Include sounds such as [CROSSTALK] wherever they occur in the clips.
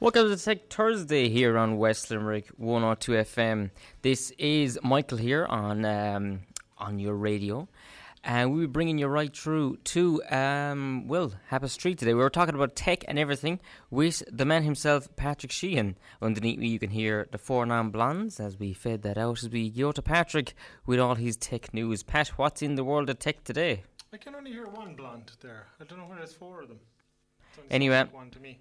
Welcome to Tech Thursday here on West Limerick 102 FM. This is Michael here on um, on your radio, and we'll be bringing you right through to um, well Happy Street today. We were talking about tech and everything with the man himself, Patrick Sheehan. Underneath me, you can hear the four non blondes as we fade that out as we go to Patrick with all his tech news. Pat, what's in the world of tech today? I can only hear one blonde there. I don't know where there's four of them. Anyway. like one to me.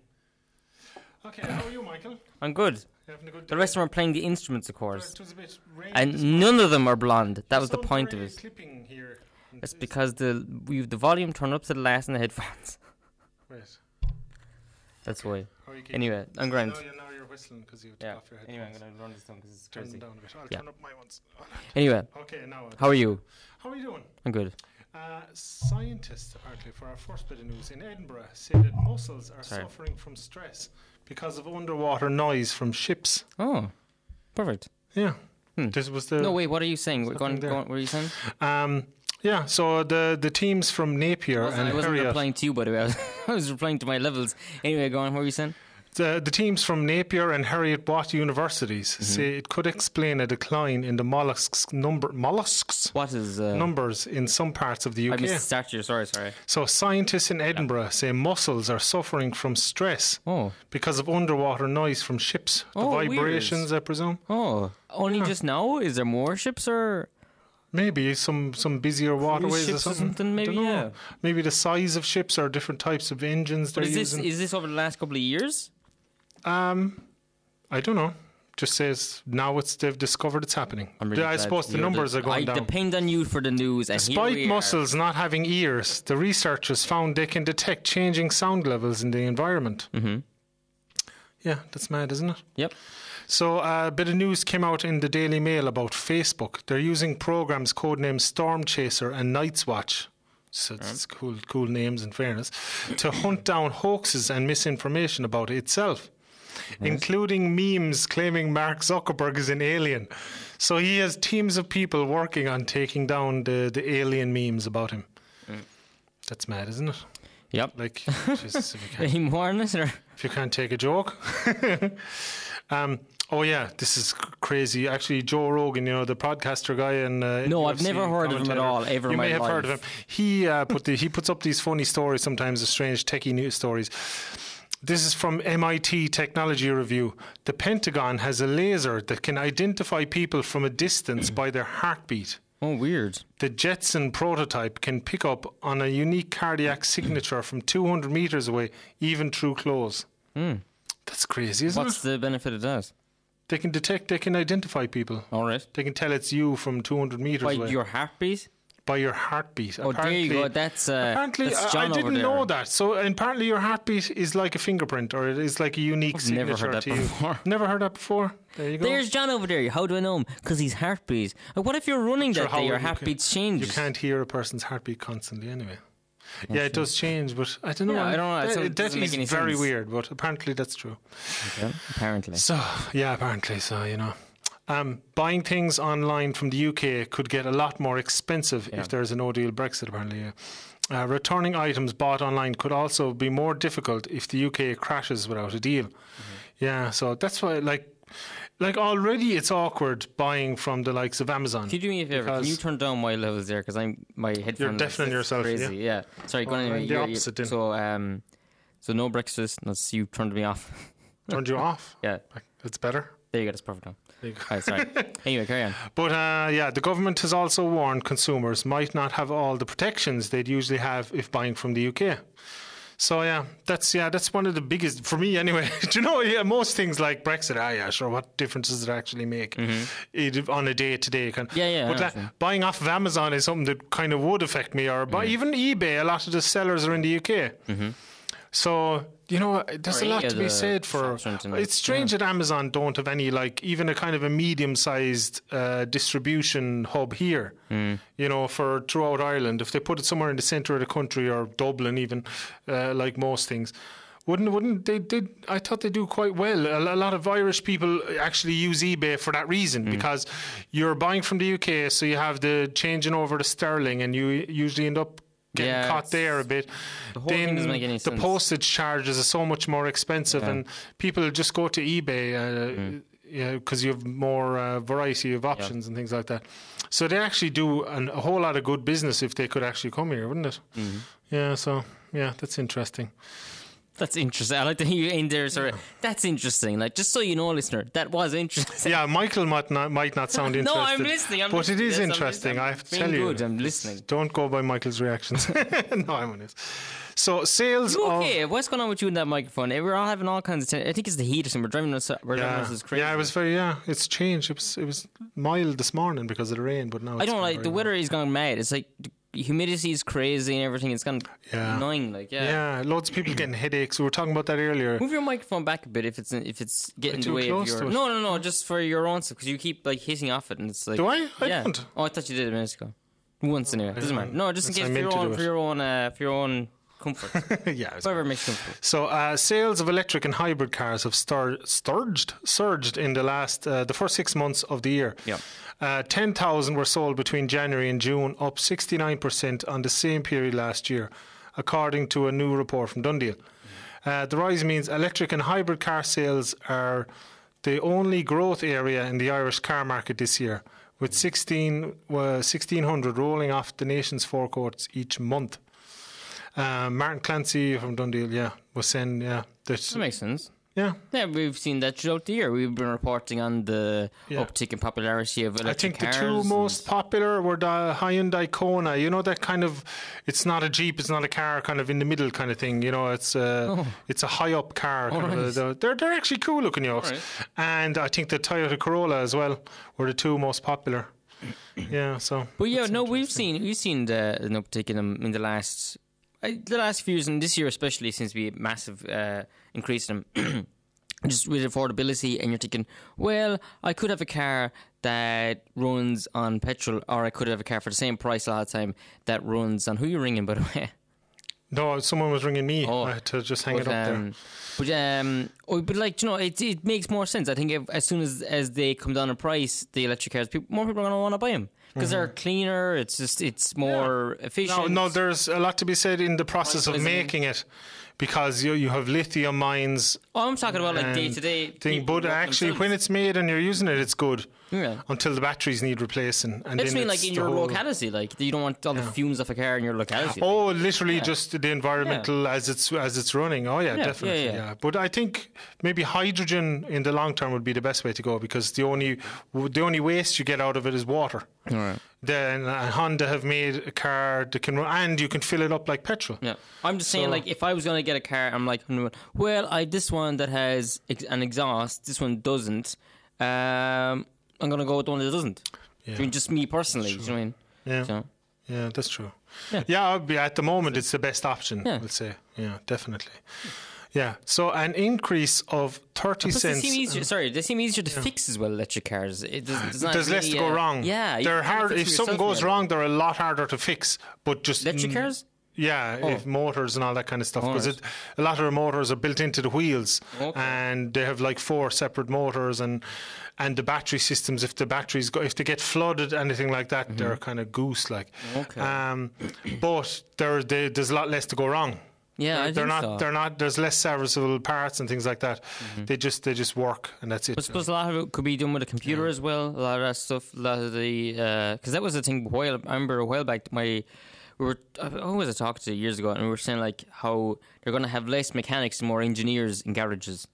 Okay, how are you, Michael? I'm good. You having a good The rest of them are playing the instruments, of course. It was a bit rainy this And none of them are blonde. That was the point of very it. Clipping here. It's because the we've the volume turned up to the last in the headphones. Wait, That's why. how are you keeping? Anyway, I'm grand. Now, you're, now you're whistling because you took Yeah. off your headphones. Anyway, I'm gonna run this down because it's turn crazy. them down a bit. I'll Yeah. turn up my ones. [LAUGHS] Anyway, Okay, now. how are you? How are you doing? I'm good. Uh, scientists, apparently, for our first bit of news in Edinburgh, say that mussels are Sorry. suffering from stress because of underwater noise from ships. Oh, perfect. Yeah. Hmm. This was the No, wait. What are you saying? Go on, nothing go there. on, what are you saying? Um, yeah, so the the teams from Napier I and I wasn't Heriot, replying to you, by the way. I was, I was replying to my levels. Anyway, go on. What were you saying? The, the teams from Napier and Heriot-Watt universities Mm-hmm. say it could explain a decline in the mollusks number mollusks What is? Uh, numbers in some parts of the I UK. missed the start. Sorry, sorry. so scientists in Edinburgh say mussels are suffering from stress Oh, because of underwater noise from ships. The Oh, weird. vibrations, I presume. oh. Only just now? Is there more ships or? Maybe some, some busier waterways or or something. something, maybe, yeah. Maybe the size of ships or different types of engines But they're is this using. is this over the last couple of years? Um, I don't know. Just says now it's they've discovered it's happening. I'm really I suppose the numbers that. are going I down. depend on you for the news. And Despite we are. not having ears, the researchers found they can detect changing sound levels in the environment. Mhm. Yeah, that's mad, isn't it? Yep. So uh, a bit of news came out in the Daily Mail about Facebook. They're using programs codenamed Storm Chaser and Night's Watch. So it's cool, cool names in fairness, to hunt down hoaxes and misinformation about it including memes claiming Mark Zuckerberg is an alien. So he has teams of people working on taking down the, the alien memes about him. That's mad, isn't it? Yep. Like, [LAUGHS] Jesus, if you can't Any more on this? Or? if you can't take a joke. [LAUGHS] um, oh yeah, this is crazy. Actually, Joe Rogan, you know the podcaster guy, and uh, No, I've never heard of him at all, ever in You may have heard of him. He uh, put the, he puts up these funny stories sometimes, the strange techie news stories. This is from MIT Technology Review. The Pentagon has a laser that can identify people from a distance by their heartbeat. Oh, weird. The Jetson prototype can pick up on a unique cardiac signature from 200 meters away, even through clothes. Hmm. That's crazy, isn't What's it? What's the benefit of that? They can detect, they can identify people. All right. They can tell it's you from 200 meters By away your heartbeat? By your heartbeat. Oh, there you go. That's, uh, apparently, that's I- I didn't know that. So apparently, your heartbeat is like a fingerprint, or it is like a unique I've signature never heard that to you. before. [LAUGHS] Never heard that before. There you go. There's John over there. How do I know him? Because he's heartbeat. Like, what if you're running Sure, that day? Your you can- heartbeat's changed. You can't hear a person's heartbeat constantly, anyway. Yeah, it does change, but I don't know. Yeah, I don't know. It That, doesn't- doesn't make very sense. weird, but apparently that's true. Okay, apparently. So yeah, apparently so. You know, um, buying things online from the UK could get a lot more expensive Yeah. if there's a no deal Brexit. Apparently, yeah. Uh, returning items bought online could also be more difficult if the UK crashes without a deal. Mm-hmm. Yeah, so that's why, like, like already it's awkward buying from the likes of Amazon. Could you do me a favor? Can you turn down my levels there? Because I'm my headphones. You're deafening yourself, Crazy. Yeah. Sorry. Go Oh, on. Anyway. The You're- you're- opposite. So um, so no Brexit. That's you turned me off. Turned you [LAUGHS] off. yeah. It's better. There you go. It's perfect now. There go. Right, sorry. [LAUGHS] anyway, carry on. But uh, yeah, the government has also warned consumers might not have all the protections they'd usually have if buying from the UK. So yeah, that's yeah, that's one of the biggest for me anyway. [LAUGHS] Do you know? Yeah, most things like Brexit. Ah, yeah, sure. What difference does it actually make it, on a day to day kind? Mm-hmm. Yeah, yeah, But that- buying off of Amazon is something that kind of would affect me, or Mm. buy, even eBay. A lot of the sellers are in the UK. So you know, there's Or a lot to be said for. shops or anything. It's strange that Amazon don't have any like even a kind of a medium-sized uh, distribution hub here. Hmm. You know, for throughout Ireland, if they put it somewhere in the centre of the country or Dublin, even uh, like most things. Wouldn't wouldn't they did I thought they do quite well. A, a lot of Irish people actually use eBay for that reason Hmm. because you're buying from the UK, so you have the changing over to sterling, and you usually end up getting Yeah, caught there a bit. the then doesn't make any the postage charges are so much more expensive, Yeah. and people just go to eBay. Uh, Mm. Yeah, because you have more uh, variety of options and things like that. So they actually do an, a whole lot of good business if they could actually come here, wouldn't it? Mm-hmm. Yeah. So yeah, that's interesting. That's interesting. I like to hear you in there. Sorry, that's interesting. Like just so you know, listener, that was interesting. Yeah, Michael might not might not sound interesting. [LAUGHS] No, interested. I'm listening, I'm but listening. it is Yes, I'm interesting. I have to tell you. good, I'm listening. Don't go by Michael's reactions. [LAUGHS] no, I'm honest. So sales You of okay? What's going on with you and that microphone? We're all having all kinds of. I think it's the heat or something. We're driving us. We're driving yeah, us as crazy. yeah, it was very yeah. It's changed. It was it was mild this morning because of the rain, but now I don't like the weather is going mad. It's like humidity is crazy and everything. It's kind of Yeah. annoying. Like yeah. Yeah, loads of people getting headaches. We were talking about that earlier. Move your microphone back a bit if it's if it's getting in the too way of your. No, no, no. Just for your own stuff because you keep like hitting off it and it's like. Do I? I yeah. don't. Oh, I thought you did a minute ago. Once in a anyway. Doesn't matter. No, just in case for your own for your own uh, for your own comfort. [LAUGHS] yeah. Whatever makes you comfortable. So uh, sales of electric and hybrid cars have stur- surged surged in the last uh, the first six months of the year. Yeah. Uh, 10,000 were sold between January and June, up 69% on the same period last year, according to a new report from DoneDeal. Uh, the rise means electric and hybrid car sales are the only growth area in the Irish car market this year, with 16, uh, 1,600 rolling off the nation's forecourts each month. Uh, Martin Clancy from DoneDeal, yeah, was saying, yeah, that, That makes sense. yeah, Yeah, we've seen that throughout the year. We've been reporting on the Yeah. uptick in popularity of electric I think the two most popular were the Hyundai Kona. You know that kind of, it's not a jeep, it's not a car, kind of in the middle kind of thing. You know, it's a, it's a high up car. Kind of a, right. they're- they're actually cool looking yokes. right. And I think the Toyota Corolla as well were the two most popular. [CLEARS THROAT] yeah, so. But yeah, no, we've seen we've seen the, an uptick in them in the last uh, the last few years, and this year especially seems to be a massive uh, increase in them. [CLEARS THROAT] Just with affordability, and you're thinking, well, I could have a car that runs on petrol, or I could have a car for the same price a lot of the time that runs on. Who are you ringing, by the way? No, someone was ringing me. Oh. I had to just hang But, it up um, but um, oh, but like you know, it it makes more sense. I think if, as soon as as they come down in price, the electric cars, people, more people are going to want to buy them because they're cleaner. It's just it's more there. efficient. Mm-hmm. No, no, there's a lot to be said in the process of making it because you, you have lithium mines Oh, I'm talking about like day to day thing. But actually, when it's made and you're using it, it's good. Yeah. Until the batteries need replacing, and I just mean like in your locality, like you don't want all the fumes of a car in your locality. Oh, literally just the environmental as it's as it's running. Oh yeah, Yeah, definitely. yeah, Yeah, yeah. But I think maybe hydrogen in the long term would be the best way to go because the only the only waste you get out of it is water. Alright. Then uh, Honda have made a car that can run, and you can fill it up like petrol. Yeah, I'm just saying, So- like, if I was going to get a car, I'm like, well, I this one that has ex- an exhaust, this one doesn't. Um, I'm going to go with the one that doesn't. I mean, just me personally. You know what I mean? Yeah. So, Yeah, that's true. Yeah. Yeah, I'd be- at the moment it's the best option. Yeah. We'll say, yeah, definitely. Yeah, so an increase of thirty Plus they cents. seem. Sorry, they seem easier to fix as well. Electric cars. It does, there's, There's less to really, go uh, wrong. Yeah, they're hard. If something goes wrong, they're a lot harder to fix. But just electric cars. Yeah, Oh. if motors and all that kind of stuff, because a lot of the motors are built into the wheels, Okay. and they have like four separate motors, and and the battery systems. If the batteries go, if they get flooded, anything like that, they're kind of goose like. Mm-hmm. Okay. Um, but there, they, there's a lot less to go wrong. Yeah, I they're think not. so. They're not. There's less serviceable parts and things like that. They just they just work, and that's it. I suppose a lot of it could be done with a computer as well. A lot of that stuff, a lot of the because that was the thing. While I remember a while back, my we were who was I talking to years ago, and we were saying like how they're going to have less mechanics and more engineers in garages.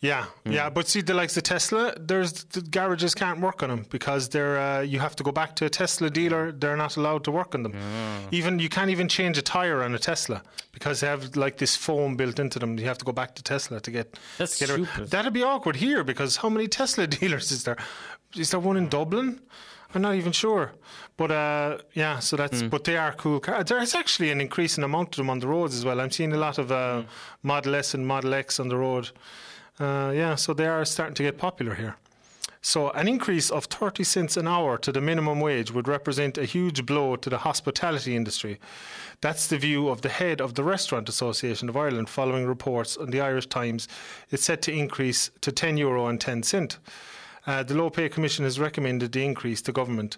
Yeah, Hmm. yeah, but see, the likes of Tesla, there's the garages can't work on them because they're uh, you have to go back to a Tesla dealer. They're not allowed to work on them. Even you can't even change a tire on a Tesla because they have like this foam built into them. You have to go back to Tesla to get. That's to get stupid. That'd be awkward here because how many Tesla [LAUGHS] dealers is there? Is there one in Dublin? I'm not even sure, but uh, yeah. So that's Hmm. but they are cool cars. There's actually an increasing amount of them on the roads as well. I'm seeing a lot of uh, Hmm. Model S and Model X on the road. Uh, yeah, so they are starting to get popular here. So, an increase of 30 cents an hour to the minimum wage would represent a huge blow to the hospitality industry. That's the view of the head of the Restaurant Association of Ireland following reports on the Irish Times. It's set to increase to 10 euro and 10 cent. Uh, the Low Pay Commission has recommended the increase to government.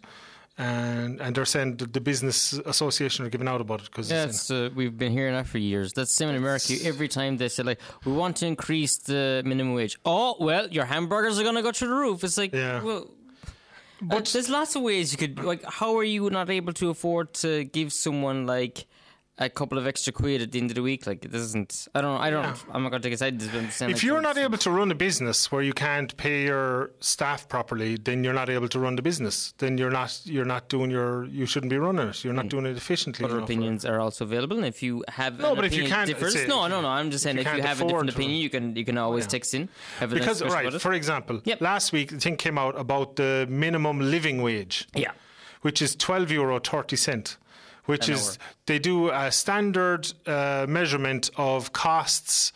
and and they're saying that the business association are giving out about it because Yeah, it's, uh, we've been hearing that for years. That's the same in America. Every time they say like, "We want to increase the minimum wage," oh well, your hamburgers are going to go through the roof. It's like, Yeah. well, But- uh, there's lots of ways you could like. How are you not able to afford to give someone like a couple of extra quid at the end of the week? Like it doesn't. I don't. I don't. I'm not going to take a side. But I'm saying, if like, you're not able to run a business where you can't pay your staff properly, then you're not able to run the business. Then you're not you're not doing your you shouldn't be running it. You're not mm. doing it efficiently. Other opinions are also available, and if you have No, but if you can't- differs, say, no, no, no. I'm just saying you if you have a different opinion, you can you can always text in. Have Because right, for example, Yep. last week the thing came out about the minimum living wage. yeah. which is 12 euro 30 cent which An is they do a standard uh, measurement of costs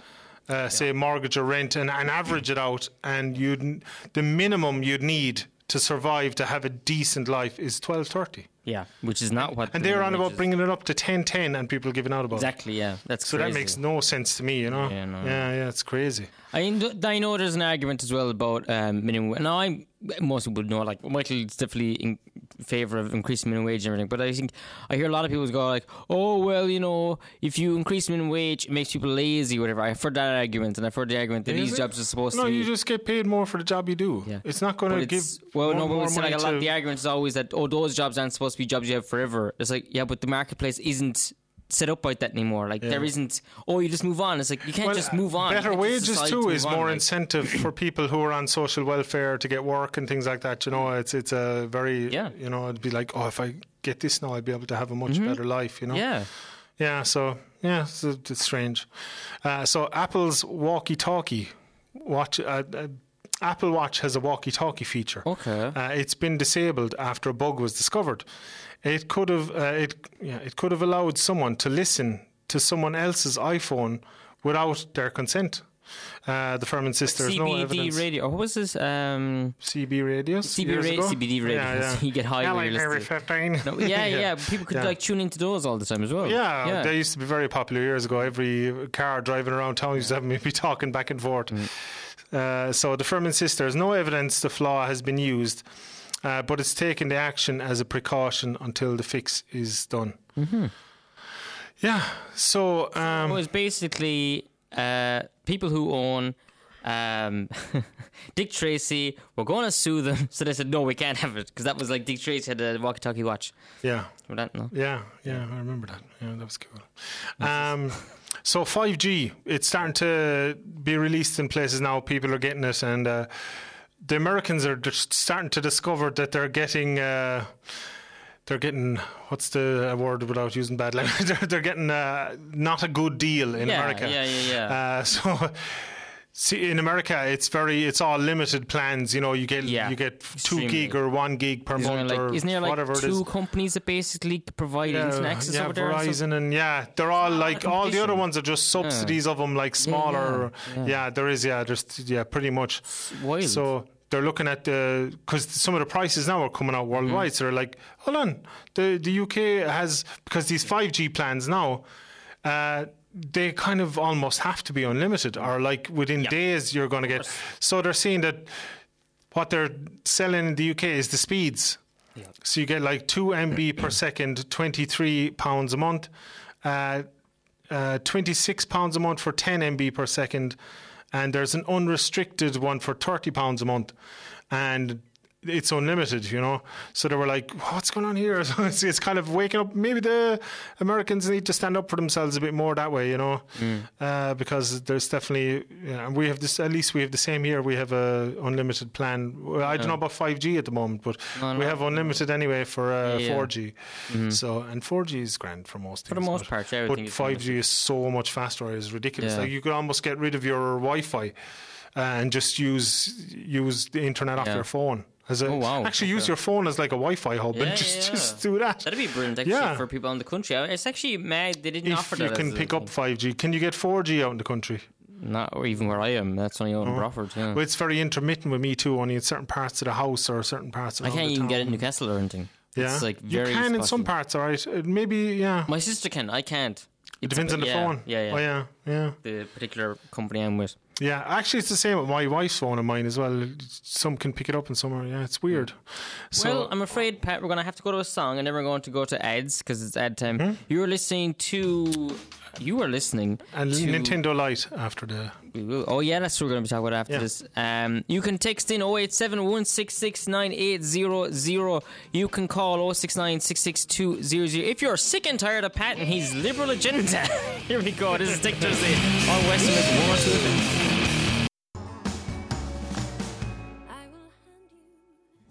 uh, say mortgage or rent and, and average it out and you'd the minimum you'd need to survive to have a decent life is 12.30 Yeah, which is not what. and the they're on about is. bringing it up to 10.10 and people giving out about it Exactly. Yeah, that's so crazy. that makes no sense to me you know Yeah, no. yeah, yeah it's crazy I, kn- I know there's an argument as well about um, minimum. wage. Now, I most people know like Michael's definitely in favour of increasing minimum wage and everything, but I think I hear a lot of people go like, "Oh well, you know, if you increase minimum wage, it makes people lazy, whatever." I've heard that argument, and I've heard the argument that Is these it? jobs are supposed no to. be... you just get paid more for the job you do Yeah. it's not going to give well, more, no, but more it's like money a lot. of The argument is always that oh, those jobs aren't supposed to be jobs you have forever. It's like yeah, but the marketplace isn't set up like that anymore. Like there isn't. Oh, you just move on. It's like you can't Well, just move on. Better wages too to is on, more like- incentive for [CLEARS THROAT] people who are on social welfare to get work and things like that. You know, it's it's a very Yeah. you know it'd be like oh if I get this now I'd be able to have a much better life. You know. Mm-hmm. Yeah. Yeah. So yeah, so it's strange. Uh, so Apple's walkie-talkie watch. Uh, uh, Apple Watch has a walkie-talkie feature. Okay. Uh, it's been disabled after a bug was discovered. It could have uh, it yeah, it could have allowed someone to listen to someone else's iPhone without their consent. Uh, the Furman sisters, no CBD evidence. radio. What was this? Um, CB radios. CB ra-? CBD radios. Yeah, yeah. [LAUGHS] You get high yeah, when like you're every listening. 15. No, [LAUGHS] yeah, yeah, People could Yeah. like tune into those all the time as well. Yeah, yeah. they used to be very popular years ago. Every car driving around town used to have me be [LAUGHS] talking back and forth. Mm. Uh, so the firm Furman sisters, no evidence the flaw has been used, uh, but it's taken the action as a precaution until the fix is done. Mm-hmm. Yeah. So it um, was basically uh, people who own um, [LAUGHS] Dick Tracy were going to sue them, [LAUGHS] so they said no, we can't have it because that was like Dick Tracy had a walkie-talkie watch. yeah, Remember that? No. yeah, yeah. I remember that. Yeah, that was cool. Um, [LAUGHS] so 5G, it's starting to be released in places now. People are getting it, and uh, the Americans are just starting to discover that they're getting. Uh, they're getting what's the word without using bad language? [LAUGHS] they're, they're getting uh, not a good deal in Yeah, America. yeah, yeah, yeah. Uh, so. [LAUGHS] See, in America, it's very, it's all limited plans. You know, you get Yeah, you get two extremely. gig or one gig per Isn't month like, or isn't there like whatever it is. two companies that basically provide internet access yeah, over there? and? Verizon and yeah, they're all like all the other ones are just subsidies of them, like smaller. yeah, Yeah, there is. Yeah, there's yeah, pretty much. Wild. So they're looking at the because some of the prices now are coming out worldwide. Mm-hmm. So they're like, hold on, the the UK has because these five G plans now. Uh, they kind of almost have to be unlimited, or like within days you're going to get. So they're seeing that what they're selling in the UK is the speeds. So you get like 2 MB [CLEARS THROAT] per second, 23 pounds a month, uh, uh, 26 pounds a month for 10 MB per second, and there's an unrestricted one for 30 pounds a month. And it's unlimited, you know. So they were like, "What's going on here?" [LAUGHS] So it's, it's kind of waking up. Maybe the Americans need to stand up for themselves a bit more that way, you know, uh, because there's definitely. You know, we have this. At least we have the same here. We have a unlimited plan. I don't know about five G at the moment, but No, we have unlimited anyway for uh, Yeah, yeah. 4G. So and 4G is grand for most. Things. For the most but- part, But 5G is so much faster. It's ridiculous. Yeah. Like you could almost get rid of your Wi-Fi uh, and just use use the internet off Yeah. your phone. As a, Oh, wow. Actually, use your phone as like a Wi-Fi hub Yeah, and just yeah, just do that. That'd be brilliant actually Yeah. for people in the country. It's actually mad they didn't offer If that. you can pick up 5G, can you get 4G out in the country? not or even where I am. That's only out in oh. Broadford. Yeah. Well, it's very intermittent with me too. Only in certain parts of the house or certain parts. Of the country. I can't even get it in. Newcastle or anything. Yeah, It's like you can in some parts. All right, maybe yeah. My sister can. I can't. It depends on the yeah, phone. Yeah, yeah. Oh yeah, yeah. The particular company I'm with. Yeah, actually, it's the same with my wife's phone and mine as well. Some can pick it up and some are. Yeah, it's weird. So well, I'm afraid, Pat, we're going to have to go to a song and then we're going to go to ads because it's ad time. Hmm? You're listening to. You are listening and to. Nintendo Lite after the. Oh, yeah, that's what we're going to be talking about after Yeah. this. Um, you can text in 087 You can call 069 If you're sick and tired of Pat and his liberal agenda, [LAUGHS] here we go. This is Dick Thursday on Western with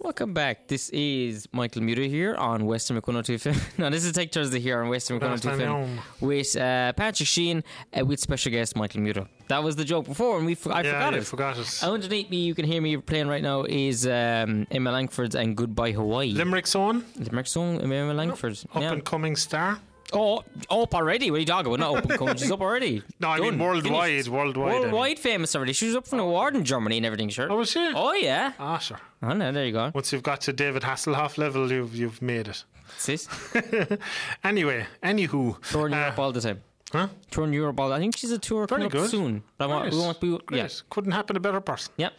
Welcome back. This is Michael Muter here on Western McConnell FM. [LAUGHS] no, this is Tech Thursday here on Western McConnell FM with uh, Patrick Sheen uh, with special guest Michael Muter. That was the joke before, and we f- I yeah, forgot you it. forgot it. Underneath me, you can hear me playing right now is um, Emma Langford and Goodbye Hawaii. Limerick's on, Limerick song, Emma Langford. up yeah. and coming star. Oh, up already? What are you talking about? Not up and coming. She's up already. No, I mean Done. worldwide, Finished. worldwide. I mean. Worldwide famous already. She was up for an award in Germany and everything, sure. Oh, was she? Oh, yeah. Ah, sure. Oh, no, there you go. Once you've got to David Hasselhoff level, you've you've made it. Sis. [LAUGHS] Anyway, anywho, Touring uh, Europe all the time. huh? Touring Europe all I think she's a tour Very coming up good. soon. But I want, we won't be. Great. yeah. couldn't happen a better person. Yeah.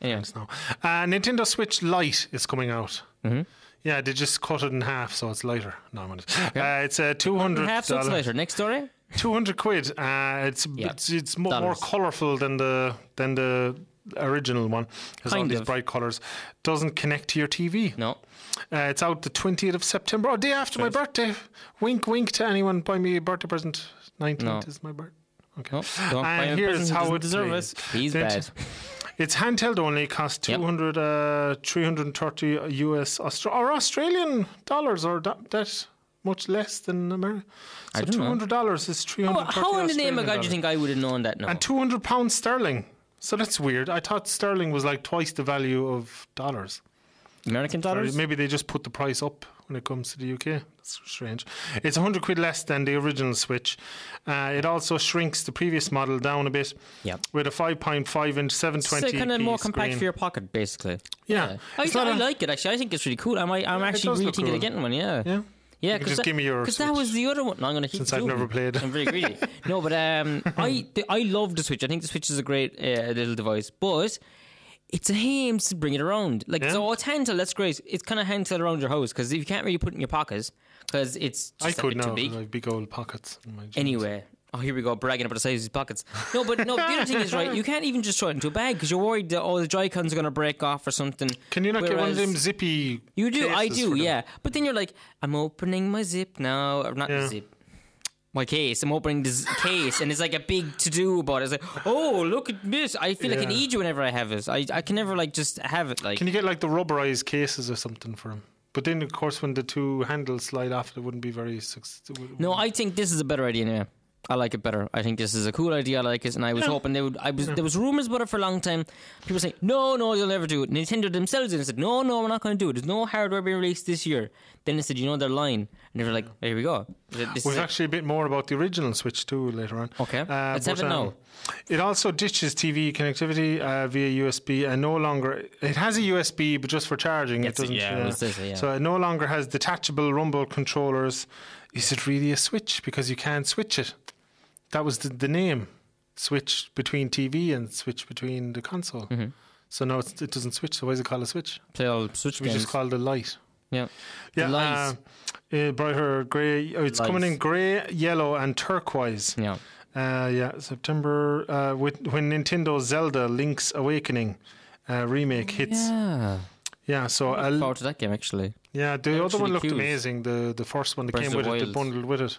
Anyway. No. Uh, Nintendo Switch Lite is coming out. Mm-hmm. Yeah, they just cut it in half, so it's lighter. No, I'm gonna, uh, it's a two hundred Half so it's lighter. Next story? 200 quid. Uh, it's Yeah. it's it's mo- more colourful than the than the original one. Has all these of. bright colours. Doesn't connect to your TV. No. Uh, it's out the 20th of September. Oh, day after my birthday. Wink, wink to anyone. Buy me a birthday present. 19th No. is my birthday. Okay. No. And here's. How it deserve it. He's bad. [LAUGHS] It's handheld only. Costs Yep. 200, uh, 330 US Austra- or Australian dollars, or that, that much less than America. So don't two hundred dollars is three How, how in the name of God do you think I would have known that now? And two hundred pounds sterling. So that's weird. I thought sterling was like twice the value of dollars. American Or dollars? maybe they just put the price up when it comes to the UK. That's strange. It's 100 quid less than the original Switch. Uh, it also shrinks the previous model down a bit Yep. with a 5.5 inch 720 So kind of more screen. compact for your pocket, basically. Yeah. I, It's not I a- like it actually. I think it's really cool. I might, I'm it actually does really look thinking of getting one. Yeah. Yeah. Yeah, You can just give me your because that was the other one. No, I'm going to keep Since it I've to never me. played. I'm very greedy. [LAUGHS] no, but um, I the, I love the Switch. I think the Switch is a great uh, little device, but it's a hames to bring it around. Like Yeah. so, it's handheld. That's great. It's kind of handheld around your house because you can't really put it in your pockets because it's I could now. big. I have big old pockets. In my. Anyway. Oh, here we go, bragging about the size of his pockets. No, but no, the other thing is, right, you [LAUGHS] can't even just throw it into a bag because you're worried that all the Joy-Cons are going to break off or something. Can you not get one of them zippy? You do, I do, yeah. But then you're like, I'm opening my zip now, or not Yeah. the zip. My case. I'm opening this case, and it's like a big to do about it. It's like, oh, look at this. I feel like I Yeah. need you whenever I have it. I, I can never like just have it. Like, Can you get like the rubberized cases or something for them? But then, of course, when the two handles slide off, it wouldn't be very. Suc- it no, I think this is a better idea. Now. I like it better. I think this is a cool idea. I like it, and I was Yeah. hoping they would. I was there was rumors about it for a long time. People saying, "No, no, they'll never do it." Nintendo themselves and said, "No, no, we're not going to do it. There's no hardware being released this year." Then they said, "You know, they're lying," and they were like, "Here we go." This We've is it. actually a bit more about the original Switch too later on. Okay, Uh, let's have but, it now. um, It also ditches TV connectivity uh, via USB and no longer. It has a USB, but just for charging. Gets it doesn't. yeah, was gonna yeah. So it no longer has detachable rumble controllers. Is it really a Switch? Because you can't switch it. That was the, the name. Switch between TV and switch between the console. Mm-hmm. So now it's, it doesn't switch. So why is it called a Switch? Play all Switch We just called it light. yeah. Yeah, lights. uh, uh, brighter grey. Oh, it's coming in grey, yellow, and turquoise. Yeah. Uh, yeah, September uh, with when Nintendo Zelda Link's Awakening uh, remake hits. Yeah, Yeah. so I'll, forward to that game actually. yeah, the other one looked cute. amazing. The the first one that Breath came with it, the with it.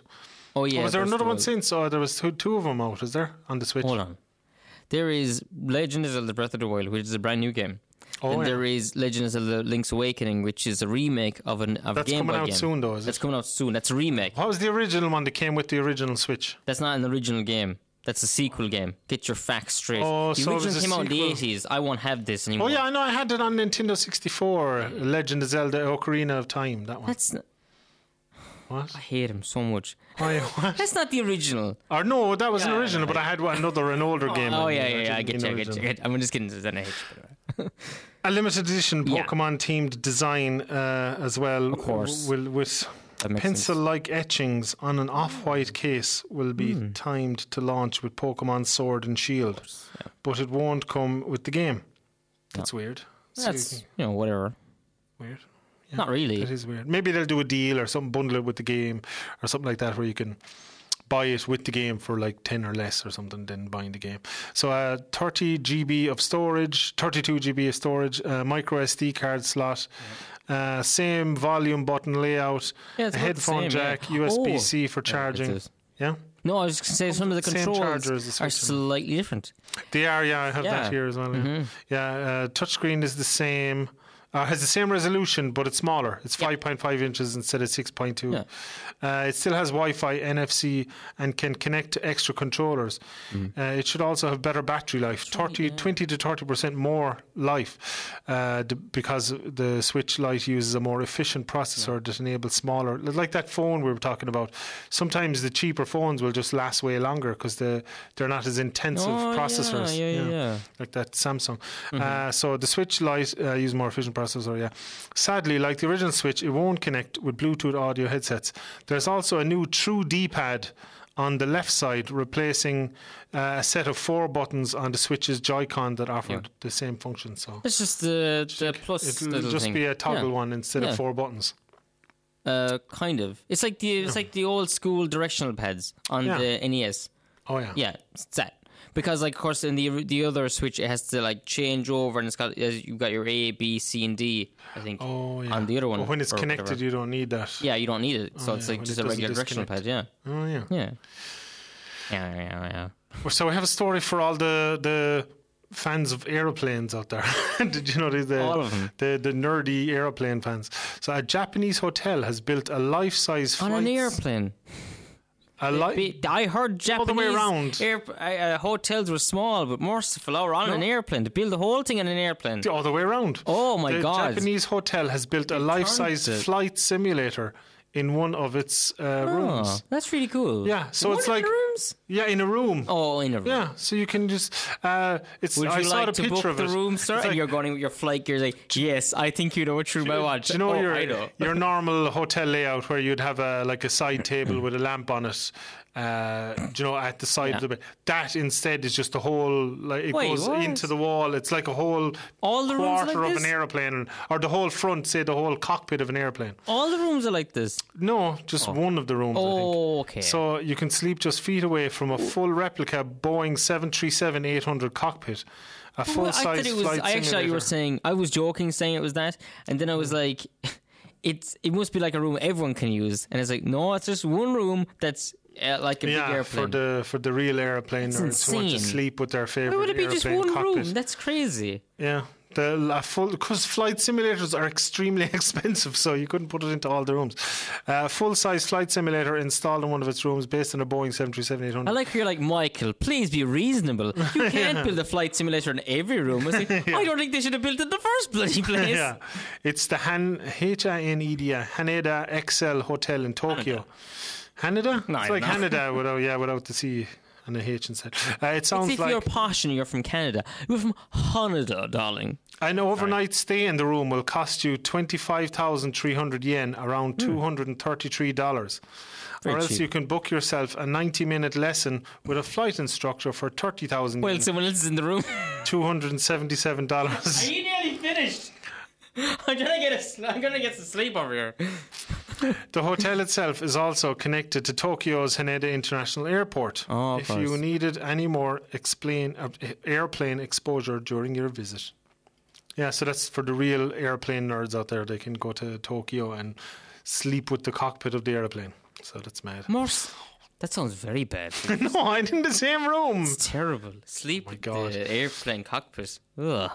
Oh yeah. Oh, was there another the one since? Oh, there was two, two of them out. Is there on the Switch? Hold on. There is Legend of Zelda Breath of the Wild, which is a brand new game. Oh, then yeah. there is Legend of Zelda Link's Awakening, which is a remake of an of That's a Game That's coming Boy out game. soon, though. Is That's it? coming out soon. That's a remake. What was the original one that came with the original Switch? That's not an original game. That's a sequel game. Get your facts straight. Oh, the so it original came out in the eighties. I won't have this oh, anymore. Oh yeah, I know. I had it on Nintendo 64. Legend of Zelda: Ocarina of Time. That one. That's not, What? I hate him so much. Why, what? That's not the original. Or no, that was an Yeah, original, but I had one, another, an older game. Oh I yeah, yeah, yeah. I get you. I get you. I I'm just kidding. It's an H. A limited edition Yeah. Pokemon themed design uh, as well. Of course. Will, with sense. pencil-like etchings on an off-white case will be Hmm. timed to launch with Pokemon Sword and Shield, but it won't come with the game. That's weird. So you That's can- you know whatever. weird. Not really. That is weird. Maybe they'll do a deal or something, bundle it with the game or something like that, where you can buy it with the game for like 10 or less or something than buying the game. So, uh, 30 GB of storage, 32 GB of storage, uh, micro SD card slot, uh, same volume button layout, Yeah, a headphone same, yeah. jack, USB C Oh. for charging. Yeah, No, I was just going to say some of the controls are slightly different. they are. Yeah, I have Yeah. Mm-hmm. that here as well. Yeah, yeah uh, touchscreen is the same. Uh, has the same resolution, but it's smaller. It's Yeah. 5.5 inches instead of 6.2. Yeah. Uh, it still has Wi-Fi, NFC, and can connect to extra controllers. Mm-hmm. Uh, it should also have better battery life, 30, 20 to 30 percent more life, uh, d- because the Switch Lite uses a more efficient processor that enables smaller. Like that phone we were talking about. Sometimes the cheaper phones will just last way longer because the they're not as intensive Oh, processors. yeah, yeah, yeah. Like that Samsung. Mm-hmm. Uh, so the Switch Lite uh, use more efficient Yeah. Sadly, like the original Switch, it won't connect with Bluetooth audio headsets. There's also a new True D-pad on the left side, replacing uh, a set of four buttons on the Switch's Joy-Con that offered Yeah. the same function. So It's just the the plus it'll just thing. be a toggle Yeah. one instead Yeah. of four buttons. Uh, kind of. It's like the it's like the old school directional pads on the NES. Oh yeah. Yeah, it's that. Because like, of course, in the the other Switch, it has to like change over, and it's got you've got your A, B, C, and D. I think. Oh yeah. On the other one, But when it's connected, whatever. you don't need that. Yeah, you don't need it, so Oh, it's yeah, like just a regular directional pad. Yeah, Oh yeah. yeah, yeah, yeah, yeah. Well, So we have a story for all the the fans of aeroplanes out there. [LAUGHS] Did you know the the, All of them. the the nerdy aeroplane fans? So a Japanese hotel has built a life-size On an airplane. A li- Be- I heard Japanese All the way around. Air, uh, hotels were small, but merciful, or on an airplane to build the whole thing on an airplane. all the way around. Oh my the God. Japanese hotel has built a life-size flight simulator in one of its uh, Oh, rooms. that's really cool. Yeah, so One it's of like the rooms. yeah, in a room. Oh, in a room. Yeah, so you can just uh, it's. Would I you saw like the to picture book of the it. room, sir? It's and like- you're going with your flight gear. Like, yes, I think you know what my watch. Do you know oh, your I know. your normal hotel layout where you'd have a like a side table [CLEARS THROAT] with a lamp on it? Uh, you know at the side Yeah. of the bed. That instead is just a whole like it Wait, goes what? into the wall. It's like a whole All the rooms quarter like of this? an airplane, or the whole front, say the whole cockpit of an airplane. All the rooms are like this. No, just one of the rooms. I think. Oh, okay. So you can sleep just feet away from a full replica Boeing 737-800 cockpit, a Well, full I thought size it was. flight I actually thought you were saying. I was joking, saying it was that, and then I was like, [LAUGHS] "It's. It must be like a room everyone can use." And it's like, no, it's just one room that's uh, like a big yeah, airplane. for the for the real airplane That's or want to sleep with their favorite Why would it be just one cockpit. room? That's crazy. Yeah, the full because flight simulators are extremely [LAUGHS] expensive, so you couldn't put it into all the rooms. Uh, full size flight simulator installed in one of its rooms, based on a Boeing 737-800. I like how you're like Michael. Please be reasonable. You [LAUGHS] can't build a flight simulator in every room. It's like, [LAUGHS] I don't think they should have built it in the first bloody place. yeah, it's the Han H I N E D A Haneda XL Hotel in Tokyo. Haneda? No, it's like don't know. Haneda [LAUGHS] without yeah without the C and the H instead. Uh, it It's sounds if like you're posh and you're from Canada. You're from Canada, darling. an overnight stay in the room will cost you twenty five thousand three hundred yen, around two hundred and thirty three dollars. Or else cheap. you can book yourself a 90 minute lesson with a flight instructor for 30,000 Well, someone else is in the room. [LAUGHS] $277. Are you nearly finished? [LAUGHS] I'm trying to get a, sl- I'm gonna get some sleep over here. [LAUGHS] The hotel itself is also connected to Tokyo's Haneda International Airport. Oh, of if you needed any more explain, uh, airplane exposure during your visit. Yeah, so that's for the real airplane nerds out there. They can go to Tokyo and sleep with the cockpit of the airplane. So that's mad. Morse. That sounds very bad. [LAUGHS] no, I'm in the same room. It's terrible. Sleep with God. the airplane cockpit. Ugh.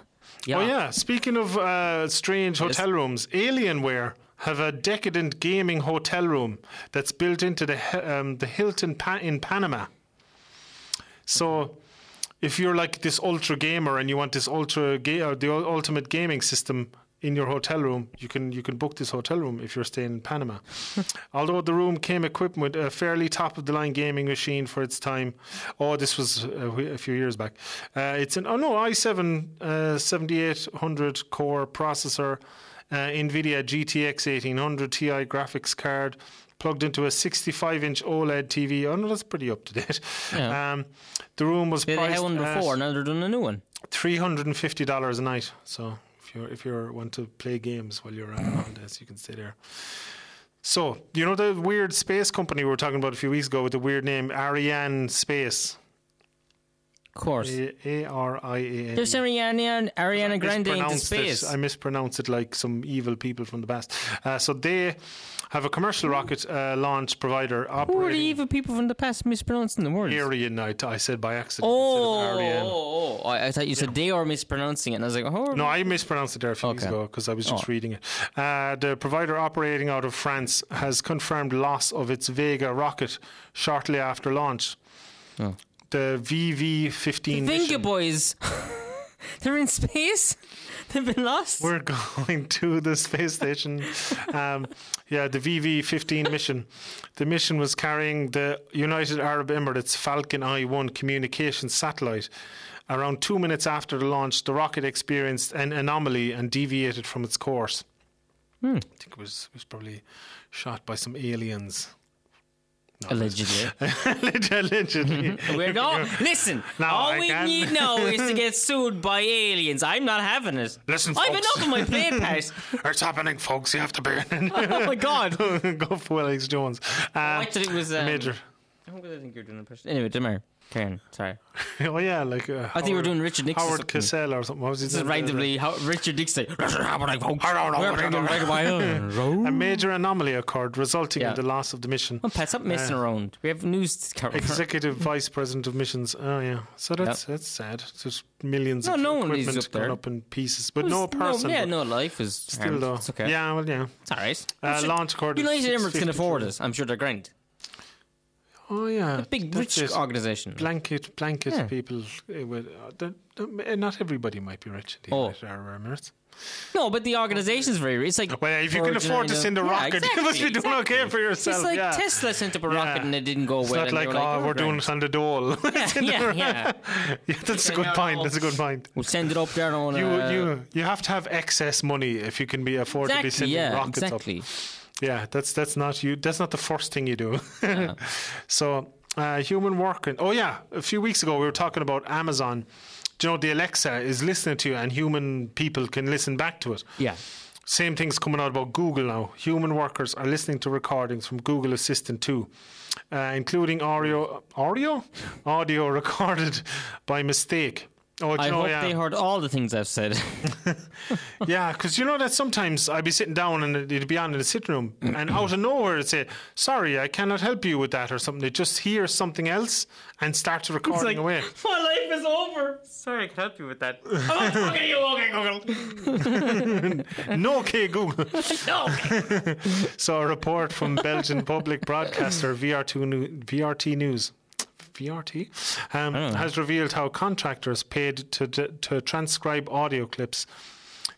Yeah. Oh yeah, speaking of uh, strange hotel rooms, Alienware have a decadent gaming hotel room that's built into the um, the Hilton pa- in Panama. So, if you're like this ultra gamer and you want this ultra ga- or the ultimate gaming system in your hotel room, you can you can book this hotel room if you're staying in Panama. [LAUGHS] Although the room came equipped with a fairly top of the line gaming machine for its time. Oh, this was a, wh- a few years back. Uh, it's an oh no i7 uh, 7800 core processor. Uh, NVIDIA GTX 1800 Ti graphics card plugged into a 65 inch OLED TV. Oh, no, that's pretty up to date. Yeah. Um, the room was They priced had one before, now they're doing a new one. $350 a night. So if you're if you want to play games while you're on holidays, you can stay there. So you know the weird space company we were talking about a few weeks ago with the weird name Ariane Space. Of course. A R I A N. There's Ariana, Ariana Grande into mispronounced space. It. I mispronounce it like some evil people from the past. Uh, so they have a commercial rocket uh, launch provider operating. Who are the evil people from the past mispronouncing the words? Arian, I, I said by accident Oh, Ariane. oh, oh, I, I thought you said they are mispronouncing it. And I was like, oh, No, I mispronounced it there a few weeks Okay. ago because I was just Oh. reading it. Uh, the provider operating out of France has confirmed loss of its Vega rocket shortly after launch. Oh. The VV-15 Venga mission. boys. [LAUGHS] They're in space. [LAUGHS] They've been lost. We're going to the space station. Um, yeah, the VV-15 mission. The mission was carrying the United Arab Emirates Falcon Eye 1 communications satellite. Around two minutes after the launch, the rocket experienced an anomaly and deviated from its course. Hmm. I think it was it was probably shot by some aliens. No, Allegedly. [LAUGHS] Allegedly. [LAUGHS] We're not. Listen, No, all I we can't. need [LAUGHS] now is to get sued by aliens. I'm not having it. Listen, I've folks. enough of my play pass. It's happening, folks. You have to bear it. oh my god. Go for Willis Jones. Uh, I thought it was um, major. How could I think you're doing a person? Anyway, doesn't matter. Karen, sorry. [LAUGHS] Oh yeah, like uh, I think we were doing Richard Nixon. Howard something. Cassell or something. What was his This is randomly how Richard Nixon. This is happening, folks. I don't know We're what bringing I back my own. A major anomaly occurred, resulting Yeah. in the loss of the mission. Well, Pat, stop messing Uh, around. We have news to cover. Executive [LAUGHS] Vice President of Missions. Oh yeah, so that's that's sad. There's millions No, of no one equipment up there. gone up in pieces, but It no was- person. yeah, but no life is Still harmed. though. It's okay. Yeah, well, yeah. It's alright. Uh, launch occurred. at United Emirates can 6:53. afford it. I'm sure they're grand. Oh yeah, Big That's rich organisation. Blanket, blanket Yeah. people. uh, with, uh, the- the- not everybody might be rich in the Oh. United Arab Emirates. No, but the organisation's very rich. It's like Well, if you can afford to send a Yeah, rocket, [LAUGHS] you must be exactly, doing okay exactly. for yourself. It's like yeah. Tesla sent up a rocket Yeah. and it didn't go away. It's well. not and they like, were oh, oh, we're doing grand. [LAUGHS] it on the dole. yeah, yeah. [LAUGHS] Yeah, that's a good point. That's a good point. We'll send it up there on. You uh, you you have to have excess money if you can be afford to be sending yeah, rockets exactly. up. Yeah, that's that's not you. That's not the first thing you do. [LAUGHS] Yeah. so uh, human working. Oh yeah, a few weeks ago we were talking about Amazon. Do you know the Alexa is listening to you, and human people can listen back to it. Yeah. Same thing's coming out about Google now. Human workers are listening to recordings from Google Assistant too, uh, including audio, audio, audio [LAUGHS] recorded by mistake. Oh, I know, hope yeah. they heard all the things I've said. [LAUGHS] [LAUGHS] Yeah, because you know that sometimes I'd be sitting down and it'd be on in the sitting room, mm-hmm. and out of nowhere it'd say, "Sorry, I cannot help you with that" or something. They just hear something else and start to recording away. [LAUGHS] my life is over. Sorry, I can help you with that. I'm not talking to you, okay, Google. no, okay, Google. No. So a report from Belgian public broadcaster VRT, New- VRT News. VRT um, has revealed how contractors paid to, to to transcribe audio clips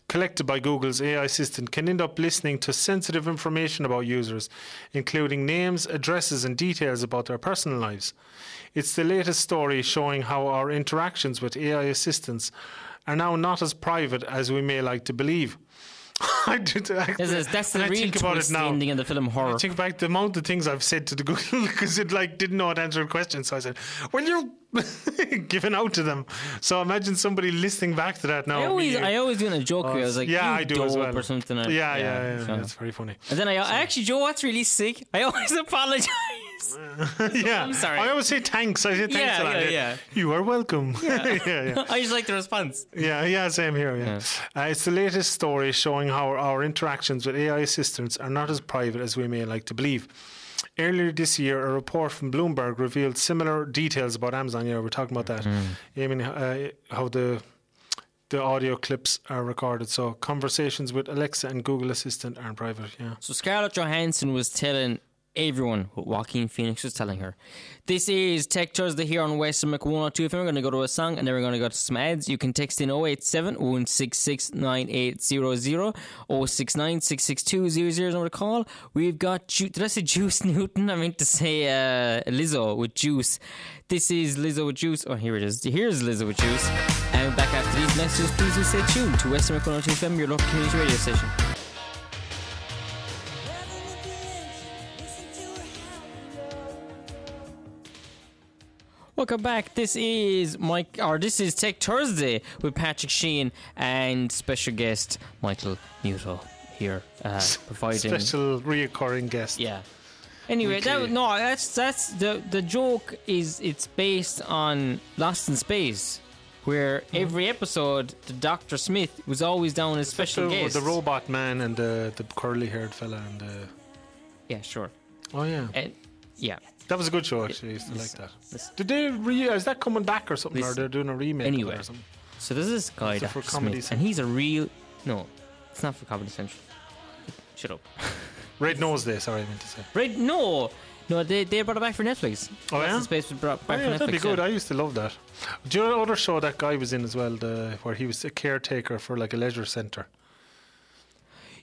collected by Google's AI assistant can end up listening to sensitive information about users, including names, addresses, and details about their personal lives. It's the latest story showing how our interactions with AI assistants are now not as private as we may like to believe. [LAUGHS] I did, I, This is- that's the I real think about it now. ending in the film horror. I think back the amount of things I've said to the [LAUGHS] Google because it like didn't know how to answer a question. So I said, "Well, you're [LAUGHS] giving out to them." So imagine somebody listening back to that now. I always, I always do in a joke. I was like, yeah, I do as well. or something. Yeah, like- yeah, yeah. yeah, so- That's very funny. And then I actually, Joe, what's really sick? I always apologize. [LAUGHS] yeah, I'm sorry. I always say thanks. I say thanks Yeah, a lot. yeah, yeah. You are welcome. Yeah, [LAUGHS] yeah, [LAUGHS] I just like the response. yeah, yeah. Same here. Yeah, Uh, it's the latest story showing how our interactions with AI assistants are not as private as we may like to believe. Earlier this year, a report from Bloomberg revealed similar details about Amazon. Yeah, we're talking about that. I mean, uh, how the the audio clips are recorded. So conversations with Alexa and Google Assistant aren't private. Yeah. So Scarlett Johansson was telling everyone what Joaquin Phoenix was telling her. This is Tech Thursday here on Western Mc 102 FM. We're going to go to a song and then we're going to go to some ads. You can text in 087 166 9800 069 662 00 number to call. We've got, Ju- did I say Juice [LAUGHS] Newton? I meant to say uh, Lizzo with Juice. This is Lizzo with Juice. Oh, here it is. Here's Lizzo with Juice. And back after these messages, please do stay tuned to Western Mc 102 FM, your local community radio station. Welcome back. This is Mike, or this is Tech Thursday with Patrick Sheen and special guest Michael Newto here, uh, [LAUGHS] providing Special reoccurring guest. Yeah. Anyway, that, Weekly. no, that's that's the the joke is it's based on Lost in Space, where Mm-hmm. every episode the Doctor Smith was always down as special the, guest. the robot man and the, the curly haired fella and the. yeah, sure. Oh, yeah. And yeah. That was a good show, actually. I used to like that. Did they re- uh, is that coming back or something, or Listen. they're doing a remake of it Anyway. or something? So there's this guy, So for Dr. Comedy Smith, and he's a real no, it's not for Comedy Central. Shut up. [LAUGHS] Red Nose Day, sorry, I meant to say. Right? No, no, they they brought it back for Netflix. Oh, Lost yeah? Space was brought Oh, back yeah, for Netflix. that'd be good. yeah. I used to love that. Do you know other show that guy was in as well, the where he was a caretaker for like a leisure centre?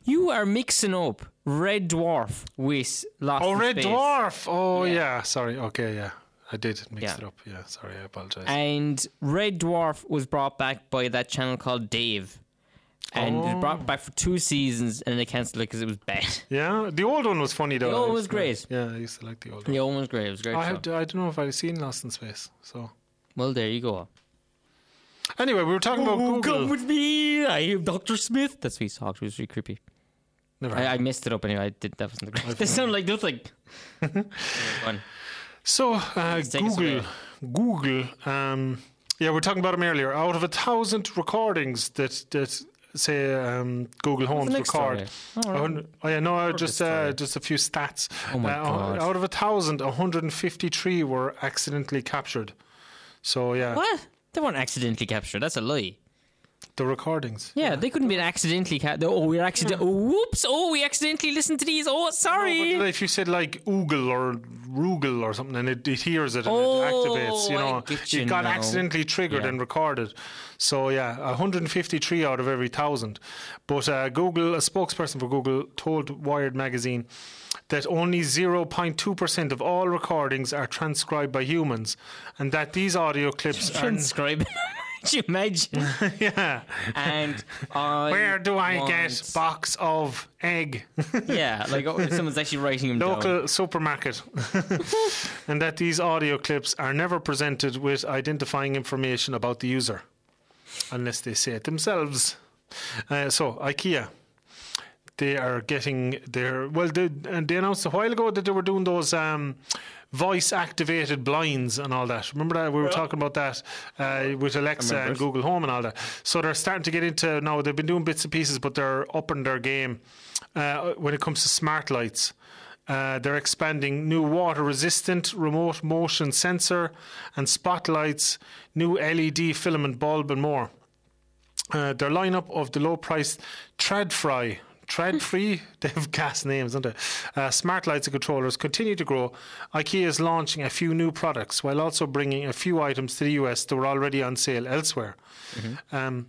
You are mixing up Red Dwarf with Lost Oh, Red Space. Dwarf. Oh, Yeah. yeah. Sorry. Okay, yeah. I did mix Yeah. it up. Yeah, sorry. I apologize. And Red Dwarf was brought back by that channel called Dave. And it was Oh. brought back for two seasons and they cancelled it because it was bad. [LAUGHS] yeah, the old one was funny though. The old one was great. Yeah, I used to like the old one. The old one was great. It was great. I, had, I don't know if I'd seen Lost in Space. So Well, there you go. anyway, we were talking about Oh, Google. come with me. I am Dr. Smith. That's what he talked. It was really creepy. Never. I, I messed it up anyway. I did. That wasn't the great. They sound like nothing. [LAUGHS] On. So uh, Google. Google. Um, yeah, we are talking about them earlier. Out of a thousand recordings that that say um, Google Homes record. Oh, a Oh yeah, no, just uh, just a few stats. Oh my Uh, God. Out of a thousand, 153 were accidentally captured. So yeah, What? They weren't accidentally captured. That's a lie. The recordings. Yeah, they couldn't be accidentally captured. Oh, we're accident. Oh, whoops! Oh, we accidentally listened to these. Oh, sorry. But if you said like Oogle or Roogle or something, and it, it hears it and Oh, it activates, you know, get it got now. accidentally triggered Yeah. and recorded. So yeah, 153 out of every thousand. But uh, Google, a spokesperson for Google, told Wired magazine that only 0.2% of all recordings are transcribed by humans, and that these audio clips are. Transcribe. [LAUGHS] [LAUGHS] Could you imagine? [LAUGHS] yeah. And I Where do I get want- box of egg? [LAUGHS] Yeah, like oh, someone's actually writing them down. local supermarket and that these audio clips are never presented with identifying information about the user unless they say it themselves uh, so ikea they are getting their well they, and they announced a while ago that they were doing those um, voice activated blinds and all that remember that we were talking about that uh, with alexa and google home and all that so they're starting to get into now they've been doing bits and pieces but they're upping their game uh, when it comes to smart lights uh, they're expanding new water resistant remote motion sensor and spotlights, new LED filament bulb, and more. Uh, their lineup of the low priced Tradfri. Tread free, they have gas names, don't they? Uh, smart lights and controllers continue to grow. IKEA is launching a few new products while also bringing a few items to the US that were already on sale elsewhere. Um,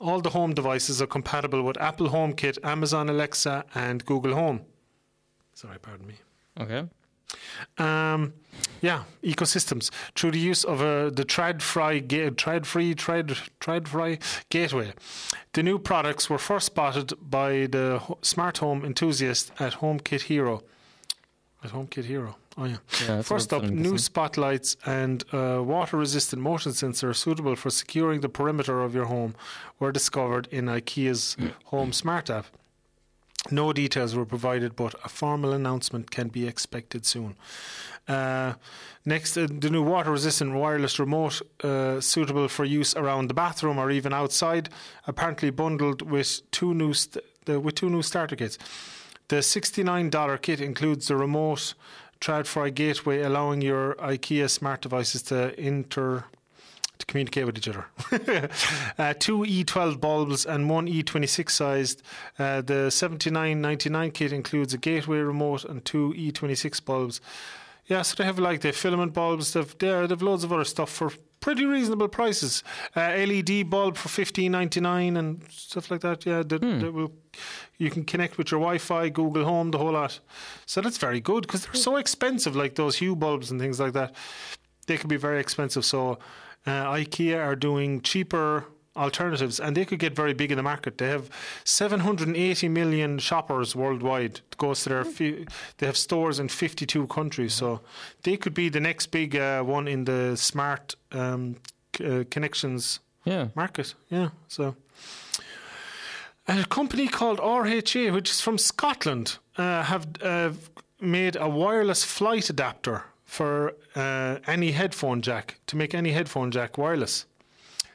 all the home devices are compatible with Apple HomeKit, Amazon Alexa, and Google Home. Sorry, pardon me. Okay. Um, yeah, ecosystems through the use of uh, the Tradfri ga- TradFree Trad Tradfri gateway. The new products were first spotted by the ho- smart home enthusiast at HomeKit Hero. At HomeKit Hero. Oh yeah. Yeah, First up, new spotlights and uh, water-resistant motion sensor suitable for securing the perimeter of your home were discovered in IKEA's Home Smart app. No details were provided, but a formal announcement can be expected soon. Uh, next, uh, the new water resistant wireless remote uh, suitable for use around the bathroom or even outside, apparently bundled with two new, st- the, with two new starter kits. The $69 kit includes the remote Tradfri gateway, allowing your IKEA smart devices to inter to communicate with each other. [LAUGHS] uh, two E12 bulbs and one E26 sized. Uh, the 79.99 kit includes a gateway remote and two E26 bulbs. Yeah, so they have like the filament bulbs. They've they they've loads of other stuff for pretty reasonable prices. Uh, LED bulb for fifteen ninety nine and stuff like that. Yeah, that, that will you can connect with your Wi-Fi, Google Home, the whole lot. So that's very good because they're so expensive, like those Hue bulbs and things like that. They can be very expensive. So uh, IKEA are doing cheaper alternatives, and they could get very big in the market. They have 780 million shoppers worldwide. It goes to their fi- they have stores in 52 countries, so they could be the next big uh, one in the smart um, c- uh, connections Yeah. market. Yeah, so a company called RHA, which is from Scotland, uh, have uh, made a wireless flight adapter for uh, any headphone jack to make any headphone jack wireless.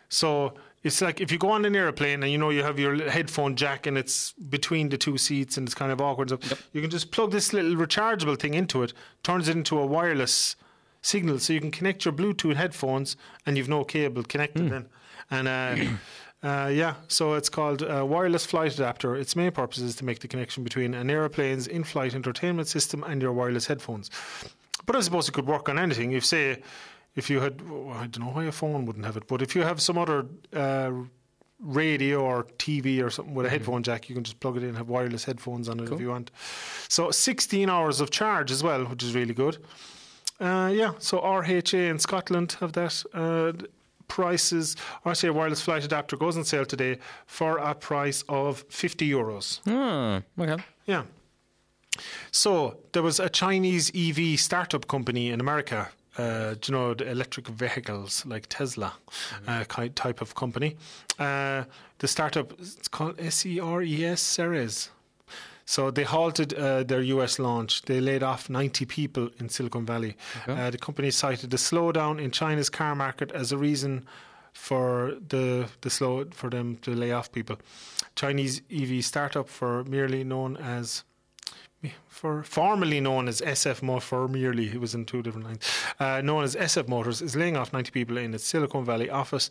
So it's like if you go on an airplane and you know you have your headphone jack and it's between the two seats and it's kind of awkward. So you can just plug this little rechargeable thing into it, turns it into a wireless signal, so you can connect your Bluetooth headphones and you've no cable connected then. And uh, [CLEARS THROAT] uh, yeah, so it's called a wireless flight adapter. Its main purpose is to make the connection between an aeroplane's in-flight entertainment system and your wireless headphones. But I suppose it could work on anything. If say, if you had, I don't know why a phone wouldn't have it, but if you have some other uh, radio or TV or something with a headphone jack, you can just plug it in and have wireless headphones on it if you want. So 16 hours of charge as well, which is really good. Uh, yeah, so RHA in Scotland have that. Uh, prices, RHA wireless flight adapter goes on sale today for a price of 50 euros. Hmm. Okay. Yeah. So there was a Chinese EV startup company in America. Uh, you know the electric vehicles like Tesla uh, type of company? Uh, the startup it's called S E R E S Seres. So they halted uh, their US launch. They laid off 90 people in Silicon Valley. Uh, the company cited the slowdown in China's car market as a reason for the the slow for them to lay off people. Chinese EV startup for merely known as for formerly known as SF Mo for merely it was in two different lines uh, known as SF Motors is laying off 90 people in its Silicon Valley office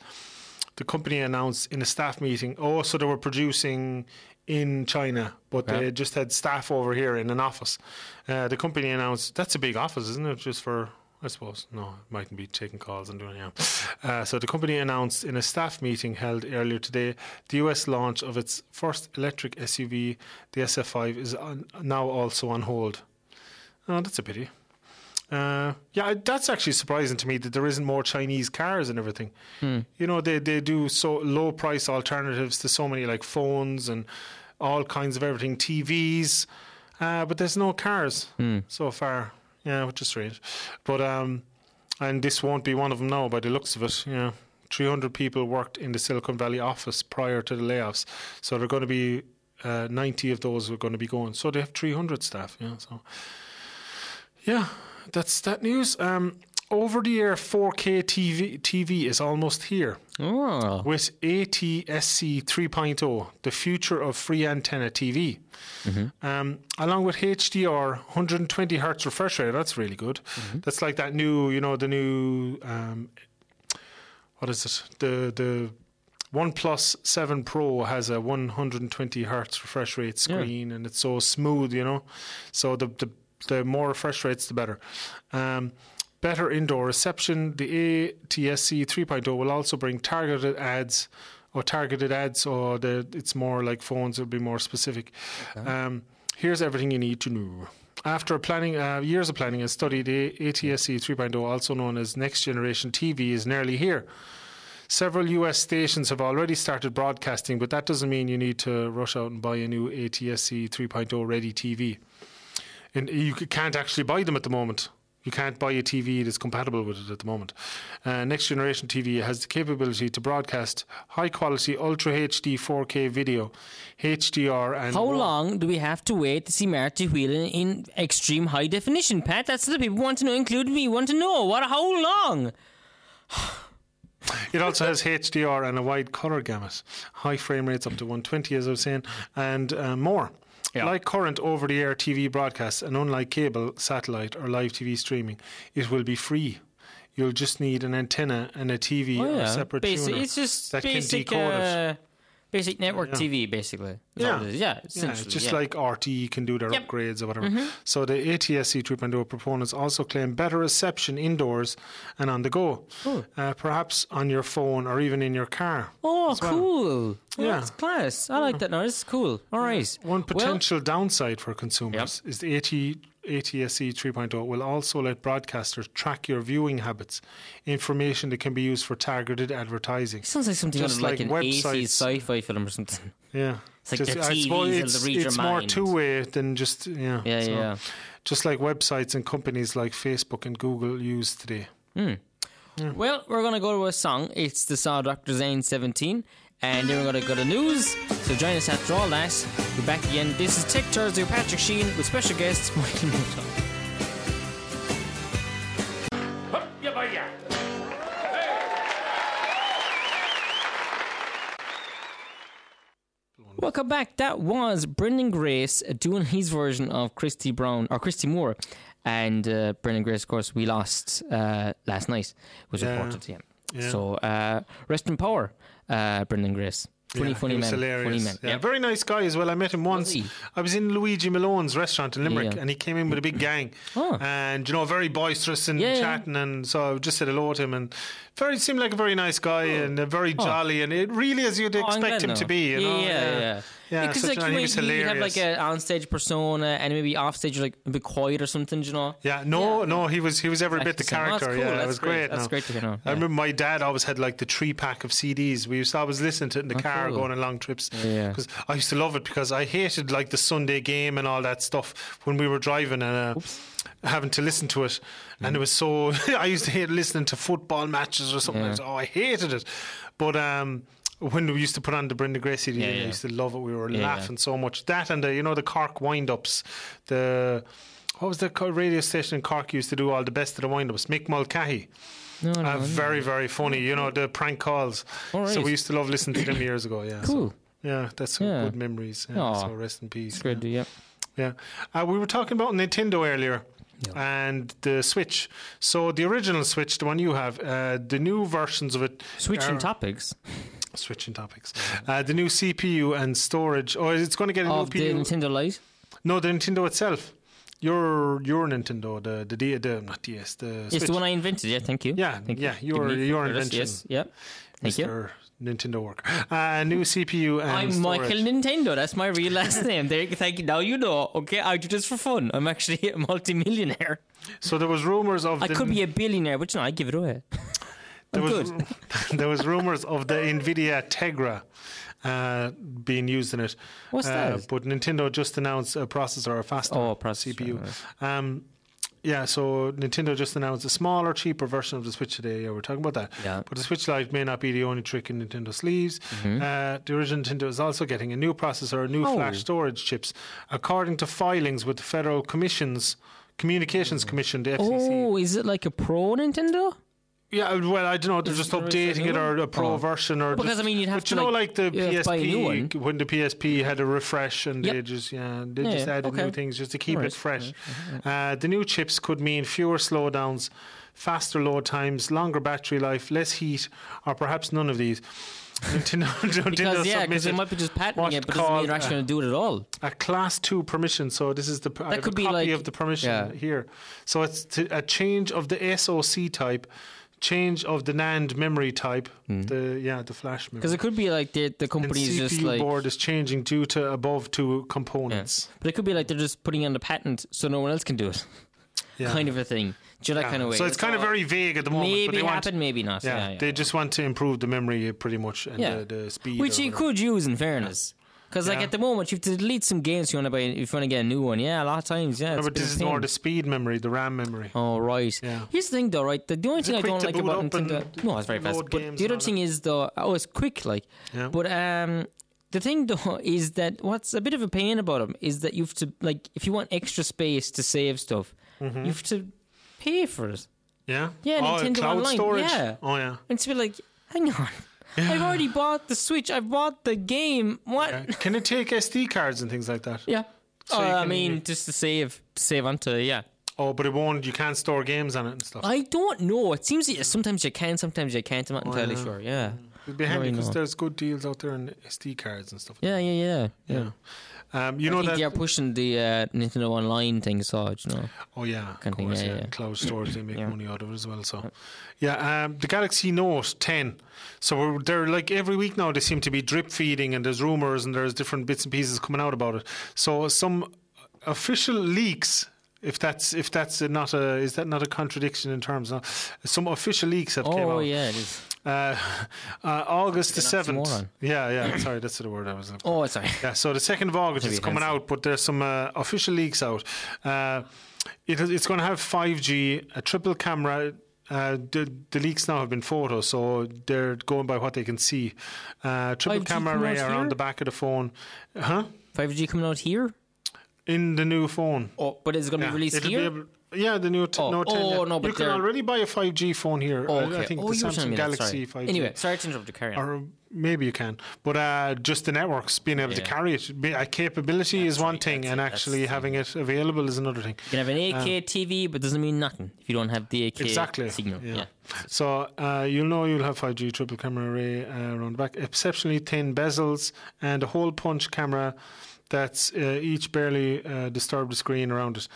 the company announced in a staff meeting oh so they were producing in China but Okay. they just had staff over here in an office uh, the company announced that's a big office isn't it just for I suppose. No it mightn't be taking calls and doing yeah uh, so the company announced in a staff meeting held earlier today the US launch of its first electric SUV the SF5 is on, now also on hold. Oh that's a pity. Uh, yeah, that's actually surprising to me that there isn't more Chinese cars and everything. You know, they they do so low price alternatives to so many like phones and all kinds of everything, TVs, uh, but there's no cars so far. Yeah, which is strange. But um, and this won't be one of them now by the looks of it. Yeah. 300 people worked in the Silicon Valley office prior to the layoffs. So they're going to be uh, 90 of those are going to be going. So they have 300 staff. Yeah. So yeah, that's that news. Um, over the air 4K TV, TV is almost here Oh. with ATSC 3.0, the future of free antenna TV. Um, along with HDR 120 hertz refresh rate, that's really good. That's like that new, you know, the new, um, what is it? The the OnePlus 7 Pro has a 120 hertz refresh rate screen, and it's so smooth, you know. So the the, the more refresh rates, the better. Um, better indoor reception. The ATSC 3.0 will also bring targeted ads or targeted ads, or the it's more like phones. It'll be more specific. Um, here's everything you need to know. After planning uh, years of planning and study, the ATSC 3.0, also known as Next Generation TV, is nearly here. Several US stations have already started broadcasting, but that doesn't mean you need to rush out and buy a new ATSC 3.0 ready TV. And you can't actually buy them at the moment. You can't buy a TV that's compatible with it at the moment. Uh, Next Generation TV has the capability to broadcast high quality Ultra HD 4K video, HDR, and How long do we have to wait to see Marty Whelan in extreme high definition, Pat? That's what the people want to know, including me, want to know. What? How long? It also has HDR and a wide color gamut, high frame rates up to 120, as I was saying, and uh, more. Yeah. Like current over the air TV broadcasts, and unlike cable, satellite, or live TV streaming, it will be free. You'll just need an antenna and a TV Oh, or a separate Basic, tuner it's just that basic, can decode it. Uh, basic network Yeah. TV, basically. Yeah. yeah, Yeah, it's just yeah. like RT can do their Yep. Mm-hmm. upgrades or whatever. So the ATSC 3.0 proponents also claim better reception indoors and on the go, uh, perhaps on your phone or even in your car. Oh, well. cool. Yeah. that's class. I like that. No, is cool. All right. One Well- potential downside for consumers is the AT, ATSC 3.0 will also let broadcasters track your viewing habits, information that can be used for targeted advertising. Sounds like something out Just of like, like an websites. 80s sci-fi film or something. Yeah. It's like Just- their I TVs suppose it's, read it's more two way than just, yeah. Yeah, so yeah. Just like websites and companies like Facebook and Google use today. Hmm. Well, we're going to go to a song. It's the Saw Doctors' N17. And then we're going to go to news. So join us after all that. We're back again. This is Tech Thursday with Patrick Sheen with special guest [LAUGHS] Michael Moulton. Welcome back. That was Brendan Grace doing his version of Christy Brown or Christy Moore, and uh, Brendan Grace, of course, we lost uh, last night. Was Yeah. reported to him. Yeah. So uh, rest in power, uh, Brendan Grace. Funny, Yeah, funny man. hilarious. Funny man. Yeah, Yeah. very nice guy as well. I met him once. I was in Luigi Malone's restaurant in Limerick, Yeah. and he came in with a big gang, [LAUGHS] Oh. and you know, very boisterous and chatting. And so I just said hello to him, and very seemed like a very nice guy and uh, very jolly, and it really as you'd Oh, expect him now. to be. You yeah, know? yeah, yeah. Yeah, because such like a- you, he was might- you have hilarious. like a onstage persona, and maybe offstage you're like a bit quiet or something. You know. Yeah, no, no, he was he was every bit the Excellent. Oh, character. cool. Yeah, That's it was great. great. That's no. great to hear now. I remember my dad always had like the three pack of CDs. We used to always listen to it in the car cool. going on long trips. Yeah. Because I used to love it because I hated like the Sunday game and all that stuff when we were driving and uh, having to listen to it. Mm. And it was so [LAUGHS] I used to hate listening to football matches or something. Yeah. like that. Oh, I hated it. But um. When we used to put on the Brenda Gracie, CD, Yeah, I used to love it. We were Yeah, yeah. laughing so much. That and the you know the Cork wind ups, the what was the radio station in Cork used to do all the best of the wind ups? Mick Mulcahy. No, no, Uh, no. very, very funny. You know, the prank calls. All So we used to love listening to them years ago. Yeah. so- Cool. yeah, that's some Yeah. good memories. Yeah, so rest in peace. It's great. to- Yeah. Yeah. Uh, we were talking about Nintendo earlier. And the Switch. So the original Switch, the one you have, uh, the new versions of it. Switching are- topics Switching topics. Uh, the new CPU and storage. Oh, it's going to get a of new the. Nintendo Lite. no, the Nintendo itself. Your your Nintendo, the the, D, the not DS, the It's Switch. the one I invented. Yeah, thank you. Yeah, Thank yeah, you. your- your invention. Yes. Yep. Thank you. Nintendo work. Uh, new CPU and I'm storage. Michael Nintendo. That's my real last [LAUGHS] name. There, thank you. Now you know. Okay, I do this for fun. I'm actually a multimillionaire. So there was rumors of I could be a billionaire, but you know, I give it away. there I'm was [LAUGHS] there was rumors of the Nvidia Tegra uh, being used in it. What's uh, that? But Nintendo just announced a processor, a faster Oh, processor, CPU. Um, yeah, so Nintendo just announced a smaller, cheaper version of the Switch today. Yeah, we're talking about that. Yeah. But the Switch Lite may not be the only trick in Nintendo's sleeves. Uh, the original Nintendo is also getting a new processor, new Mm-hmm. Oh. flash storage chips, according to filings with the Federal Commission's Communications Commission, the FCC. Oh, is it like a pro Nintendo? Yeah, well, I don't know. They're Is just there a updating it or a pro Oh. version or Because, just- I mean, you'd have but to, you know, like, like the you have to buy a new PSP when the PSP had a refresh and they Yep. just yeah they Yeah, just yeah, added new things just to keep Alright, it fresh. Uh, the new chips could mean fewer slowdowns, faster load times, longer battery life, less heat, or perhaps none of these. [LAUGHS] Nintendo, Nintendo Because yeah, because they submitted might be just patenting what's it, but doesn't mean called, they're actually uh, going to do it at all. a class two permission. So this is the I have could a be copy like- of the permission yeah. here. So it's to, a change of the SOC type, change of the NAND memory type. Hmm. The yeah, the flash memory. Because it could be like the the and company is CPU just like, board is changing due to above two yeah. components. but it could be like they're just putting on the patent so no one else can do it, [LAUGHS] Yeah. kind of a thing. Do you know that Yeah. kind of way? So it's kind of very vague at the moment. but maybe they want, happen, maybe not. Yeah, Yeah, yeah. they just want to improve the memory pretty much and Yeah. the, the speed. Which or you could use in fairness. Because like at the moment you have to delete some games you want to buy if you want to get a new one. Yeah, a lot of times. Yeah, No, but this is more the speed memory, the RAM memory. Oh right. Yeah. Here's the thing though, right? The, the only Is thing I don't like about Nintendo. No, it's very fast. But the other thing is though, oh, it's quick, like. Yeah. But um, the thing [LAUGHS] though is that what's a bit of a pain about them is that you have to like if you want extra space to save stuff, Mm-hmm. you have to pay for it. Yeah. Yeah, oh, Nintendo cloud Online, storage. yeah. Oh yeah. And to be like, hang on, I've already bought the Switch. I've bought the game. What? Yeah. Can it take SD cards and things like that? Yeah. So oh, you I can- mean, just to save, to save onto, yeah. Oh, but it won't. You can't store games on it and stuff. I don't know. It seems that sometimes you can, sometimes you can't. I'm not oh, entirely yeah. sure. Yeah. It'd be handy because there's good deals out there in SD cards and stuff. Yeah, yeah, yeah. Yeah. Um, you I know that. they are pushing the uh, Nintendo Online thing, so you know. Oh yeah, of kind of thing, course, yeah, yeah, yeah. Cloud storage, they make Yeah. money out of it as well. So, yeah, um, the Galaxy Note 10. So we're, they're like every week now. They seem to be drip feeding, and there's rumors and there's different bits and pieces coming out about it. So some official leaks. If that's if that's not a is that not a contradiction in terms of some official leaks have came out. Oh yeah, it is. Uh, uh, August the seventh. Yeah, yeah. Sorry, that's the word I was. looking. Oh, sorry. Yeah, so the second of August is coming out, but there's some uh, official leaks out. Uh, it, it's going to have 5G, a triple camera. Uh, the, the leaks now have been photos, so they're going by what they can see. Uh, triple 5G camera array around the back of the phone, huh? 5G coming out here. In the new phone. Oh, but it's going to Yeah, be released it'll here? be able- yeah, the new t- Oh, Note 10. oh, yeah. no, but you can already buy a 5G phone here. oh, I- okay. I think oh, the you were telling Samsung Galaxy sorry. 5G. Anyway, sorry to interrupt. Carry on. or maybe you can. But uh, just the networks being able to carry it, be, a capability is That's one right, thing, and it, actually having it available is another thing. You can have an 8K TV, but doesn't mean nothing if you don't have the 8K Exactly. signal. Yeah. Yeah. So uh, you'll know you'll have 5G triple camera array uh, around the back, exceptionally thin bezels, and a hole punch camera that's uh, each barely uh, disturb the screen around it.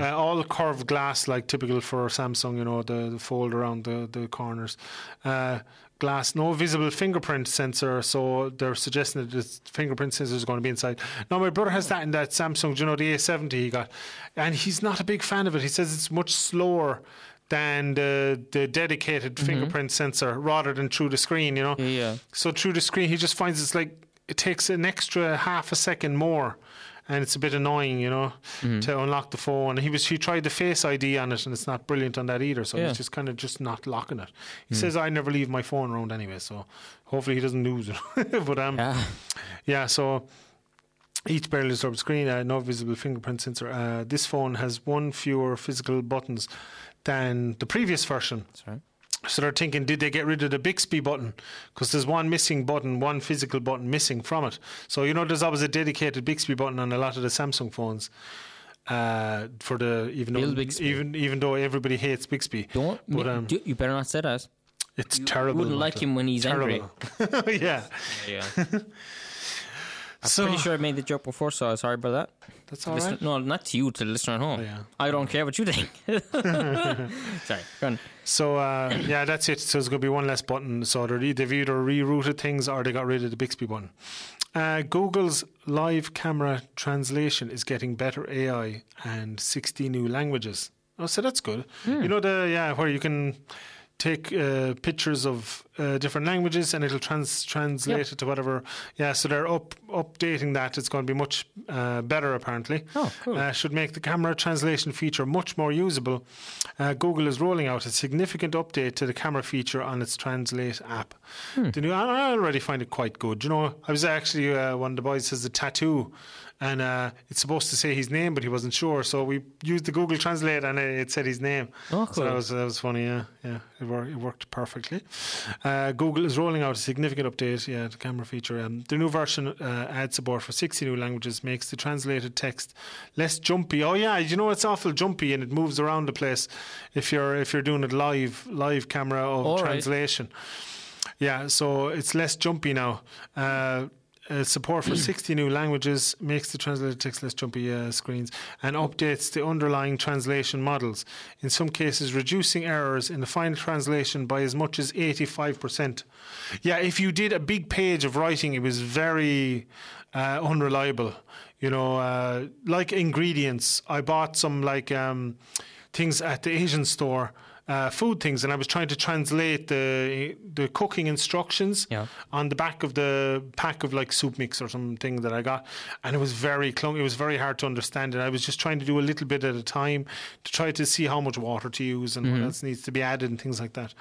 Uh, all curved glass, like typical for Samsung, you know, the, the fold around the, the corners. Uh, glass, no visible fingerprint sensor, so they're suggesting that the fingerprint sensor is going to be inside. Now, my brother has that in that Samsung, do you know, the A70 he got, and he's not a big fan of it. He says it's much slower than the, the dedicated fingerprint sensor rather than through the screen, you know. Yeah. So through the screen, he just finds it's like it takes an extra half a second more, and it's a bit annoying, you know, Mm-hmm. to unlock the phone. He was he tried the Face ID on it, and it's not brilliant on that either. So Yeah. Mm. he's just kind of just not locking it. He says I never leave my phone around anyway, so hopefully he doesn't lose it. [LAUGHS] but um, Yeah. yeah, so each barely disturbed screen, uh, no visible fingerprint sensor. Uh, this phone has one fewer physical buttons than the previous version. Sorry. So they're thinking, did they get rid of the Bixby button? Because there's one missing button, one physical button missing from it. So you know, there's always a dedicated Bixby button on a lot of the Samsung phones. Uh, for the even Bill though Bixby. even even though everybody hates Bixby, Don't. But, um, do, you better not say that. it's You terrible. wouldn't like him when he's terrible. [LAUGHS] yeah. Yeah. [LAUGHS] [LAUGHS] I'm So pretty sure I made the joke before, so I'm sorry about that. that's all right. No, not to you, to the listener at home. Oh, yeah. I don't care what you think. [LAUGHS] sorry. Go on. So uh, yeah, that's it. So there's going to be one less button. So they're, they've either rerouted things or they got rid of the Bixby button. Uh, Google's live camera translation is getting better AI and 60 new languages. Oh, so that's good. You know the yeah where you can take uh, pictures of uh, different languages and it'll trans- translate Yep. it to whatever. Yeah, so they're up updating that. It's going to be much uh, better apparently. Oh, cool. Uh, should make the camera translation feature much more usable. Uh, Google is rolling out a significant update to the camera feature on its Translate app. Hmm. The new, I already find it quite good. You know, I was actually uh, one of the boys has a tattoo, and uh, it's supposed to say his name, but he wasn't sure, so we used the Google Translate, and it it said his name. Oh, cool. So that was that was funny. Yeah, yeah, it, wor- it worked perfectly. Uh, Google is rolling out a significant update. Yeah, the camera feature. Um, the new version uh, adds support for 60 new languages, makes the translated text less jumpy. Oh yeah, you know it's awful jumpy and it moves around the place if you're if you're doing it live live camera of All right. translation. Yeah, so it's less jumpy now. Uh, uh, support for [CLEARS THROAT] 60 new languages makes the translated text less jumpy uh, screens and updates the underlying translation models. In some cases, reducing errors in the final translation by as much as 85%. Yeah, if you did a big page of writing, it was very uh, unreliable. You know, uh, like ingredients, I bought some like um, things at the Asian store. Uh, food things, and I was trying to translate the the cooking instructions Yeah. on the back of the pack of like soup mix or something that I got, and it was very clunky. It was very hard to understand, and I was just trying to do a little bit at a time to try to see how much water to use and what else needs to be added and things like that.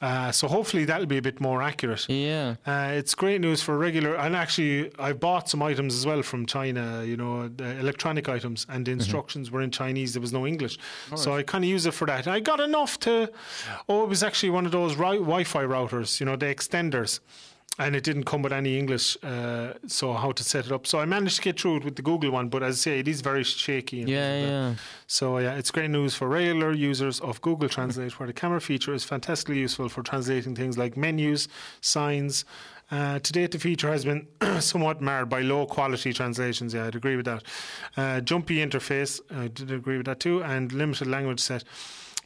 Uh, so hopefully that'll be a bit more accurate. Yeah. Uh, it's great news for regular, and actually, I bought some items as well from China. You know, electronic items, and the instructions were in Chinese. There was no English, so I kind of use it for that. I got enough to. Oh, it was actually one of those ri- Wi-Fi routers. You know, the extenders. And it didn't come with any English. Uh, so how to set it up? So I managed to get through it with the Google one, but as I say, it is very shaky. Yeah, things like that. yeah. So yeah, it's great news for regular users of Google Translate, where the camera feature is fantastically useful for translating things like menus, signs. Uh, to date, the feature has been [CLEARS THROAT] somewhat marred by low quality translations. Yeah, I'd agree with that. Uh, jumpy interface, I did agree with that too, and limited language set.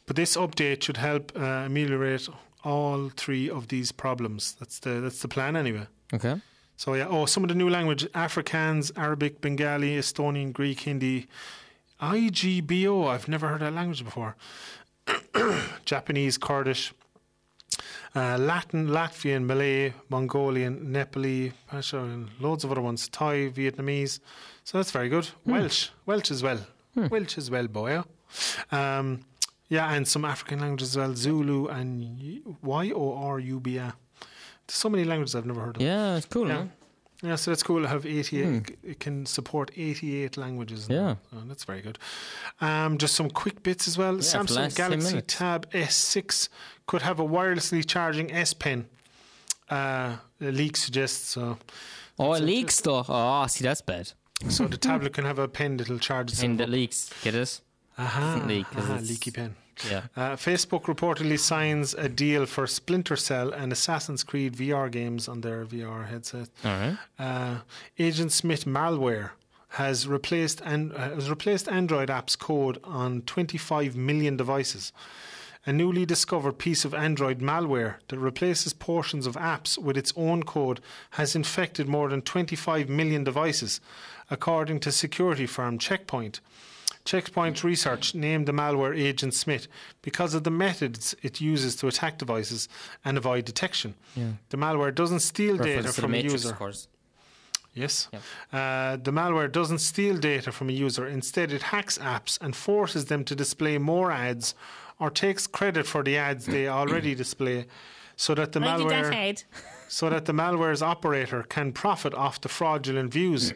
But this update should help uh, ameliorate all three of these problems. That's the that's the plan anyway. Okay. So yeah, oh, some of the new language: Afrikaans, Arabic, Bengali, Estonian, Greek, Hindi, IGBO. I've never heard that language before. [COUGHS] Japanese, Kurdish, uh, Latin, Latvian, Malay, Mongolian, Nepali, and loads of other ones. Thai, Vietnamese. So that's very good. Welsh, Welsh as well. Welsh as well, boy. Um, yeah, and some African languages as well. Zulu and Y O R U B A. There's so many languages I've never heard of. Yeah, it's cool. Yeah. man. Yeah, so that's cool to have 88. It can support 88 languages. Hmm. Yeah. Oh, that's very good. Um, just some quick bits as well. the Samsung Galaxy. Tab S6 could have a wirelessly charging S Pen. Uh, a leak suggests so. Oh, it leaks though. Oh, see, that's bad. So the [LAUGHS] tablet can have a pen that'll charge itself. And up. leaks. Get it? Aha, doesn't leak 'cause aha, leaky pen. Yeah. Uh, Facebook reportedly signs a deal for Splinter Cell and Assassin's Creed VR games on their VR headset. All right. uh, Agent Smith malware has replaced and uh, has replaced Android apps code on 25 million devices. A newly discovered piece of Android malware that replaces portions of apps with its own code has infected more than 25 million devices, according to security firm Checkpoint. Checkpoint Research named the malware Agent Smith because of the methods it uses to attack devices and avoid detection. Yeah. The malware doesn't steal data Reference to the from a Matrix, user. of course. Yes. Uh, the malware doesn't steal data from a user. Instead, it hacks apps and forces them to display more ads or takes credit for the ads they already display so that the malware so that the malware's operator can profit off the fraudulent views.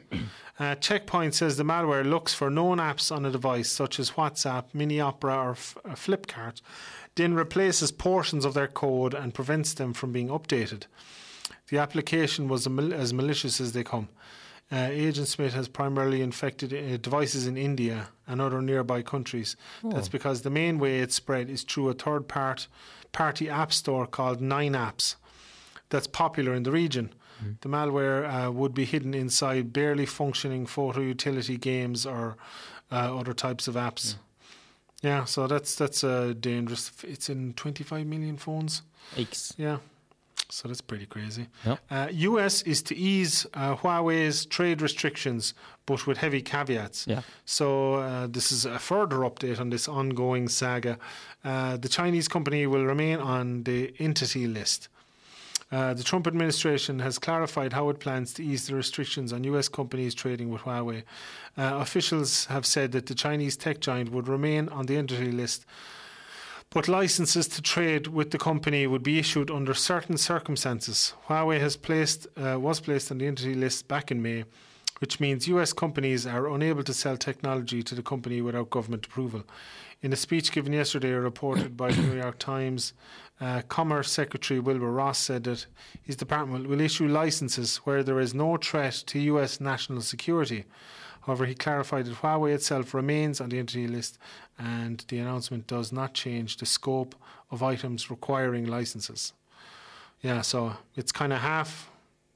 Uh, Checkpoint says the malware looks for known apps on a device such as WhatsApp, Mini Opera, or F- uh, Flipkart, then replaces portions of their code and prevents them from being updated. The application was mal- as malicious as they come. Uh, Agent Smith has primarily infected uh, devices in India and other nearby countries. That's because the main way it's spread is through a third part, party app store called Nine Apps that's popular in the region. The malware uh, would be hidden inside barely functioning photo utility games or uh, other types of apps. Yeah, so that's that's uh, dangerous. It's in 25 million phones. Yeah. So that's pretty crazy. Yep. Uh, US is to ease uh, Huawei's trade restrictions, but with heavy caveats. Yeah. So uh, this is a further update on this ongoing saga. Uh, the Chinese company will remain on the entity list. Uh, the Trump administration has clarified how it plans to ease the restrictions on US companies trading with Huawei. Uh, officials have said that the Chinese tech giant would remain on the entity list, but licenses to trade with the company would be issued under certain circumstances. Huawei has placed uh, was placed on the entity list back in May, which means US companies are unable to sell technology to the company without government approval. In a speech given yesterday, reported by the New York Times, uh, Commerce Secretary Wilbur Ross said that his department will issue licenses where there is no threat to US national security. However, he clarified that Huawei itself remains on the entity list and the announcement does not change the scope of items requiring licenses. Yeah, so it's kind of half,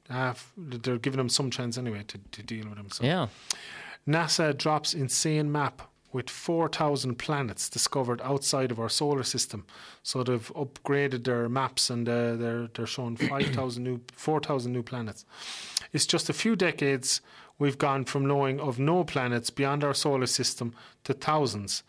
half. They're giving them some chance anyway to, to deal with them. So. Yeah. NASA drops insane map with 4,000 planets discovered outside of our solar system. So they've upgraded their maps and uh, they're they're showing [CLEARS THROAT] 5,000 new 4,000 new planets. It's just a few decades we've gone from knowing of no planets beyond our solar system to thousands.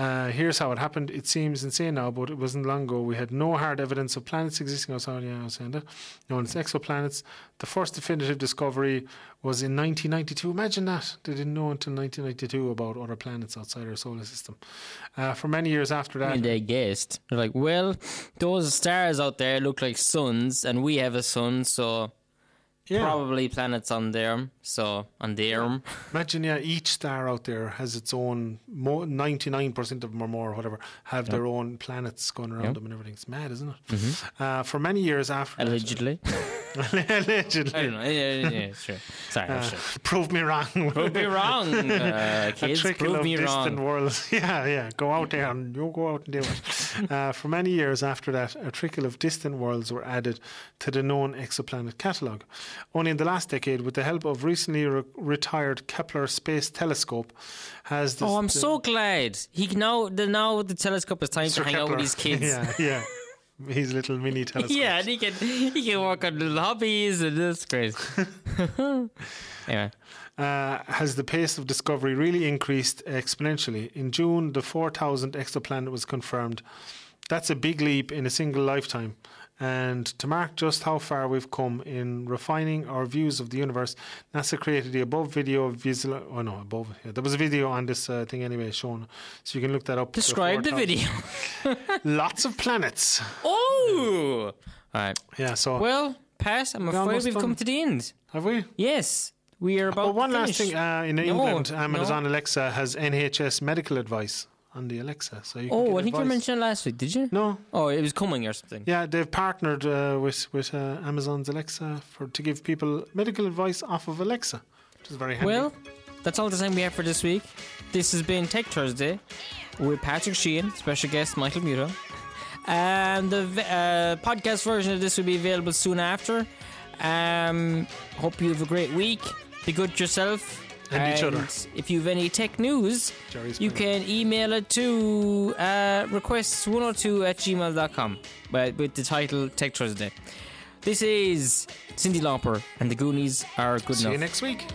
Uh, here's how it happened. It seems insane now, but it wasn't long ago. We had no hard evidence of planets existing outside. Was saying. Known as exoplanets. The first definitive discovery was in 1992. Imagine that. They didn't know until 1992 about other planets outside our solar system. Uh, for many years after that, And they guessed. They're like, well, those stars out there look like suns, and we have a sun, so Yeah. probably planets on there. So on there, Imagine, yeah, each star out there has its own. Ninety-nine percent of them or more, or whatever, have their own planets going around them and everything. It's mad, isn't it? Uh, for many years after, allegedly. [LAUGHS] allegedly, I don't know. Yeah, yeah, yeah, sure. Sorry, Uh, sure. prove me wrong. Prove me wrong, [LAUGHS] uh, kids. Prove me distant wrong. worlds. [LAUGHS] Yeah, yeah. Go out there and you go out and do it. uh, for many years after that, a trickle of distant worlds were added to the known exoplanet catalogue. Only in the last decade, with the help of recently re- retired Kepler Space Telescope, has this, Oh, I'm so glad. He now the now the telescope is time Sir to hang out with his kids. [LAUGHS] yeah, yeah. His little mini telescope. [LAUGHS] Yeah, and he can he can work on little hobbies and that's great. [LAUGHS] anyway, uh, has the pace of discovery really increased exponentially. In June, the 4,000 exoplanet was confirmed. That's a big leap in a single lifetime. And to mark just how far we've come in refining our views of the universe, NASA created the above video of visual. Oh no, above. Yeah, there was a video on this uh, thing anyway shown, so you can look that up. describe the video. [LAUGHS] Lots of planets. Oh, all right. Yeah. So Well, Pat, I'm afraid we've done. come to the end. have we? Yes, we are about. Oh, one to last thing. Uh, in No, England, no. Amazon Alexa has NHS medical advice on the Alexa, so you Oh, I think you mentioned last week. Did you? No, Oh, it was coming or something. yeah, they've partnered uh, with with uh, Amazon's Alexa for to give people medical advice off of Alexa, which is very handy. Well, that's all the time we have for this week. This has been Tech Thursday with Patrick Sheehan, special guest Michael Muto. And the uh, podcast version of this will be available soon after. Um, hope you have a great week. Be good to yourself. And each other. If you have any tech news, you can email it to uh, requests102 at gmail.com with, with the title Tech Thursday. This is Cyndi Lauper, and the Goonies are good See enough. See you next week.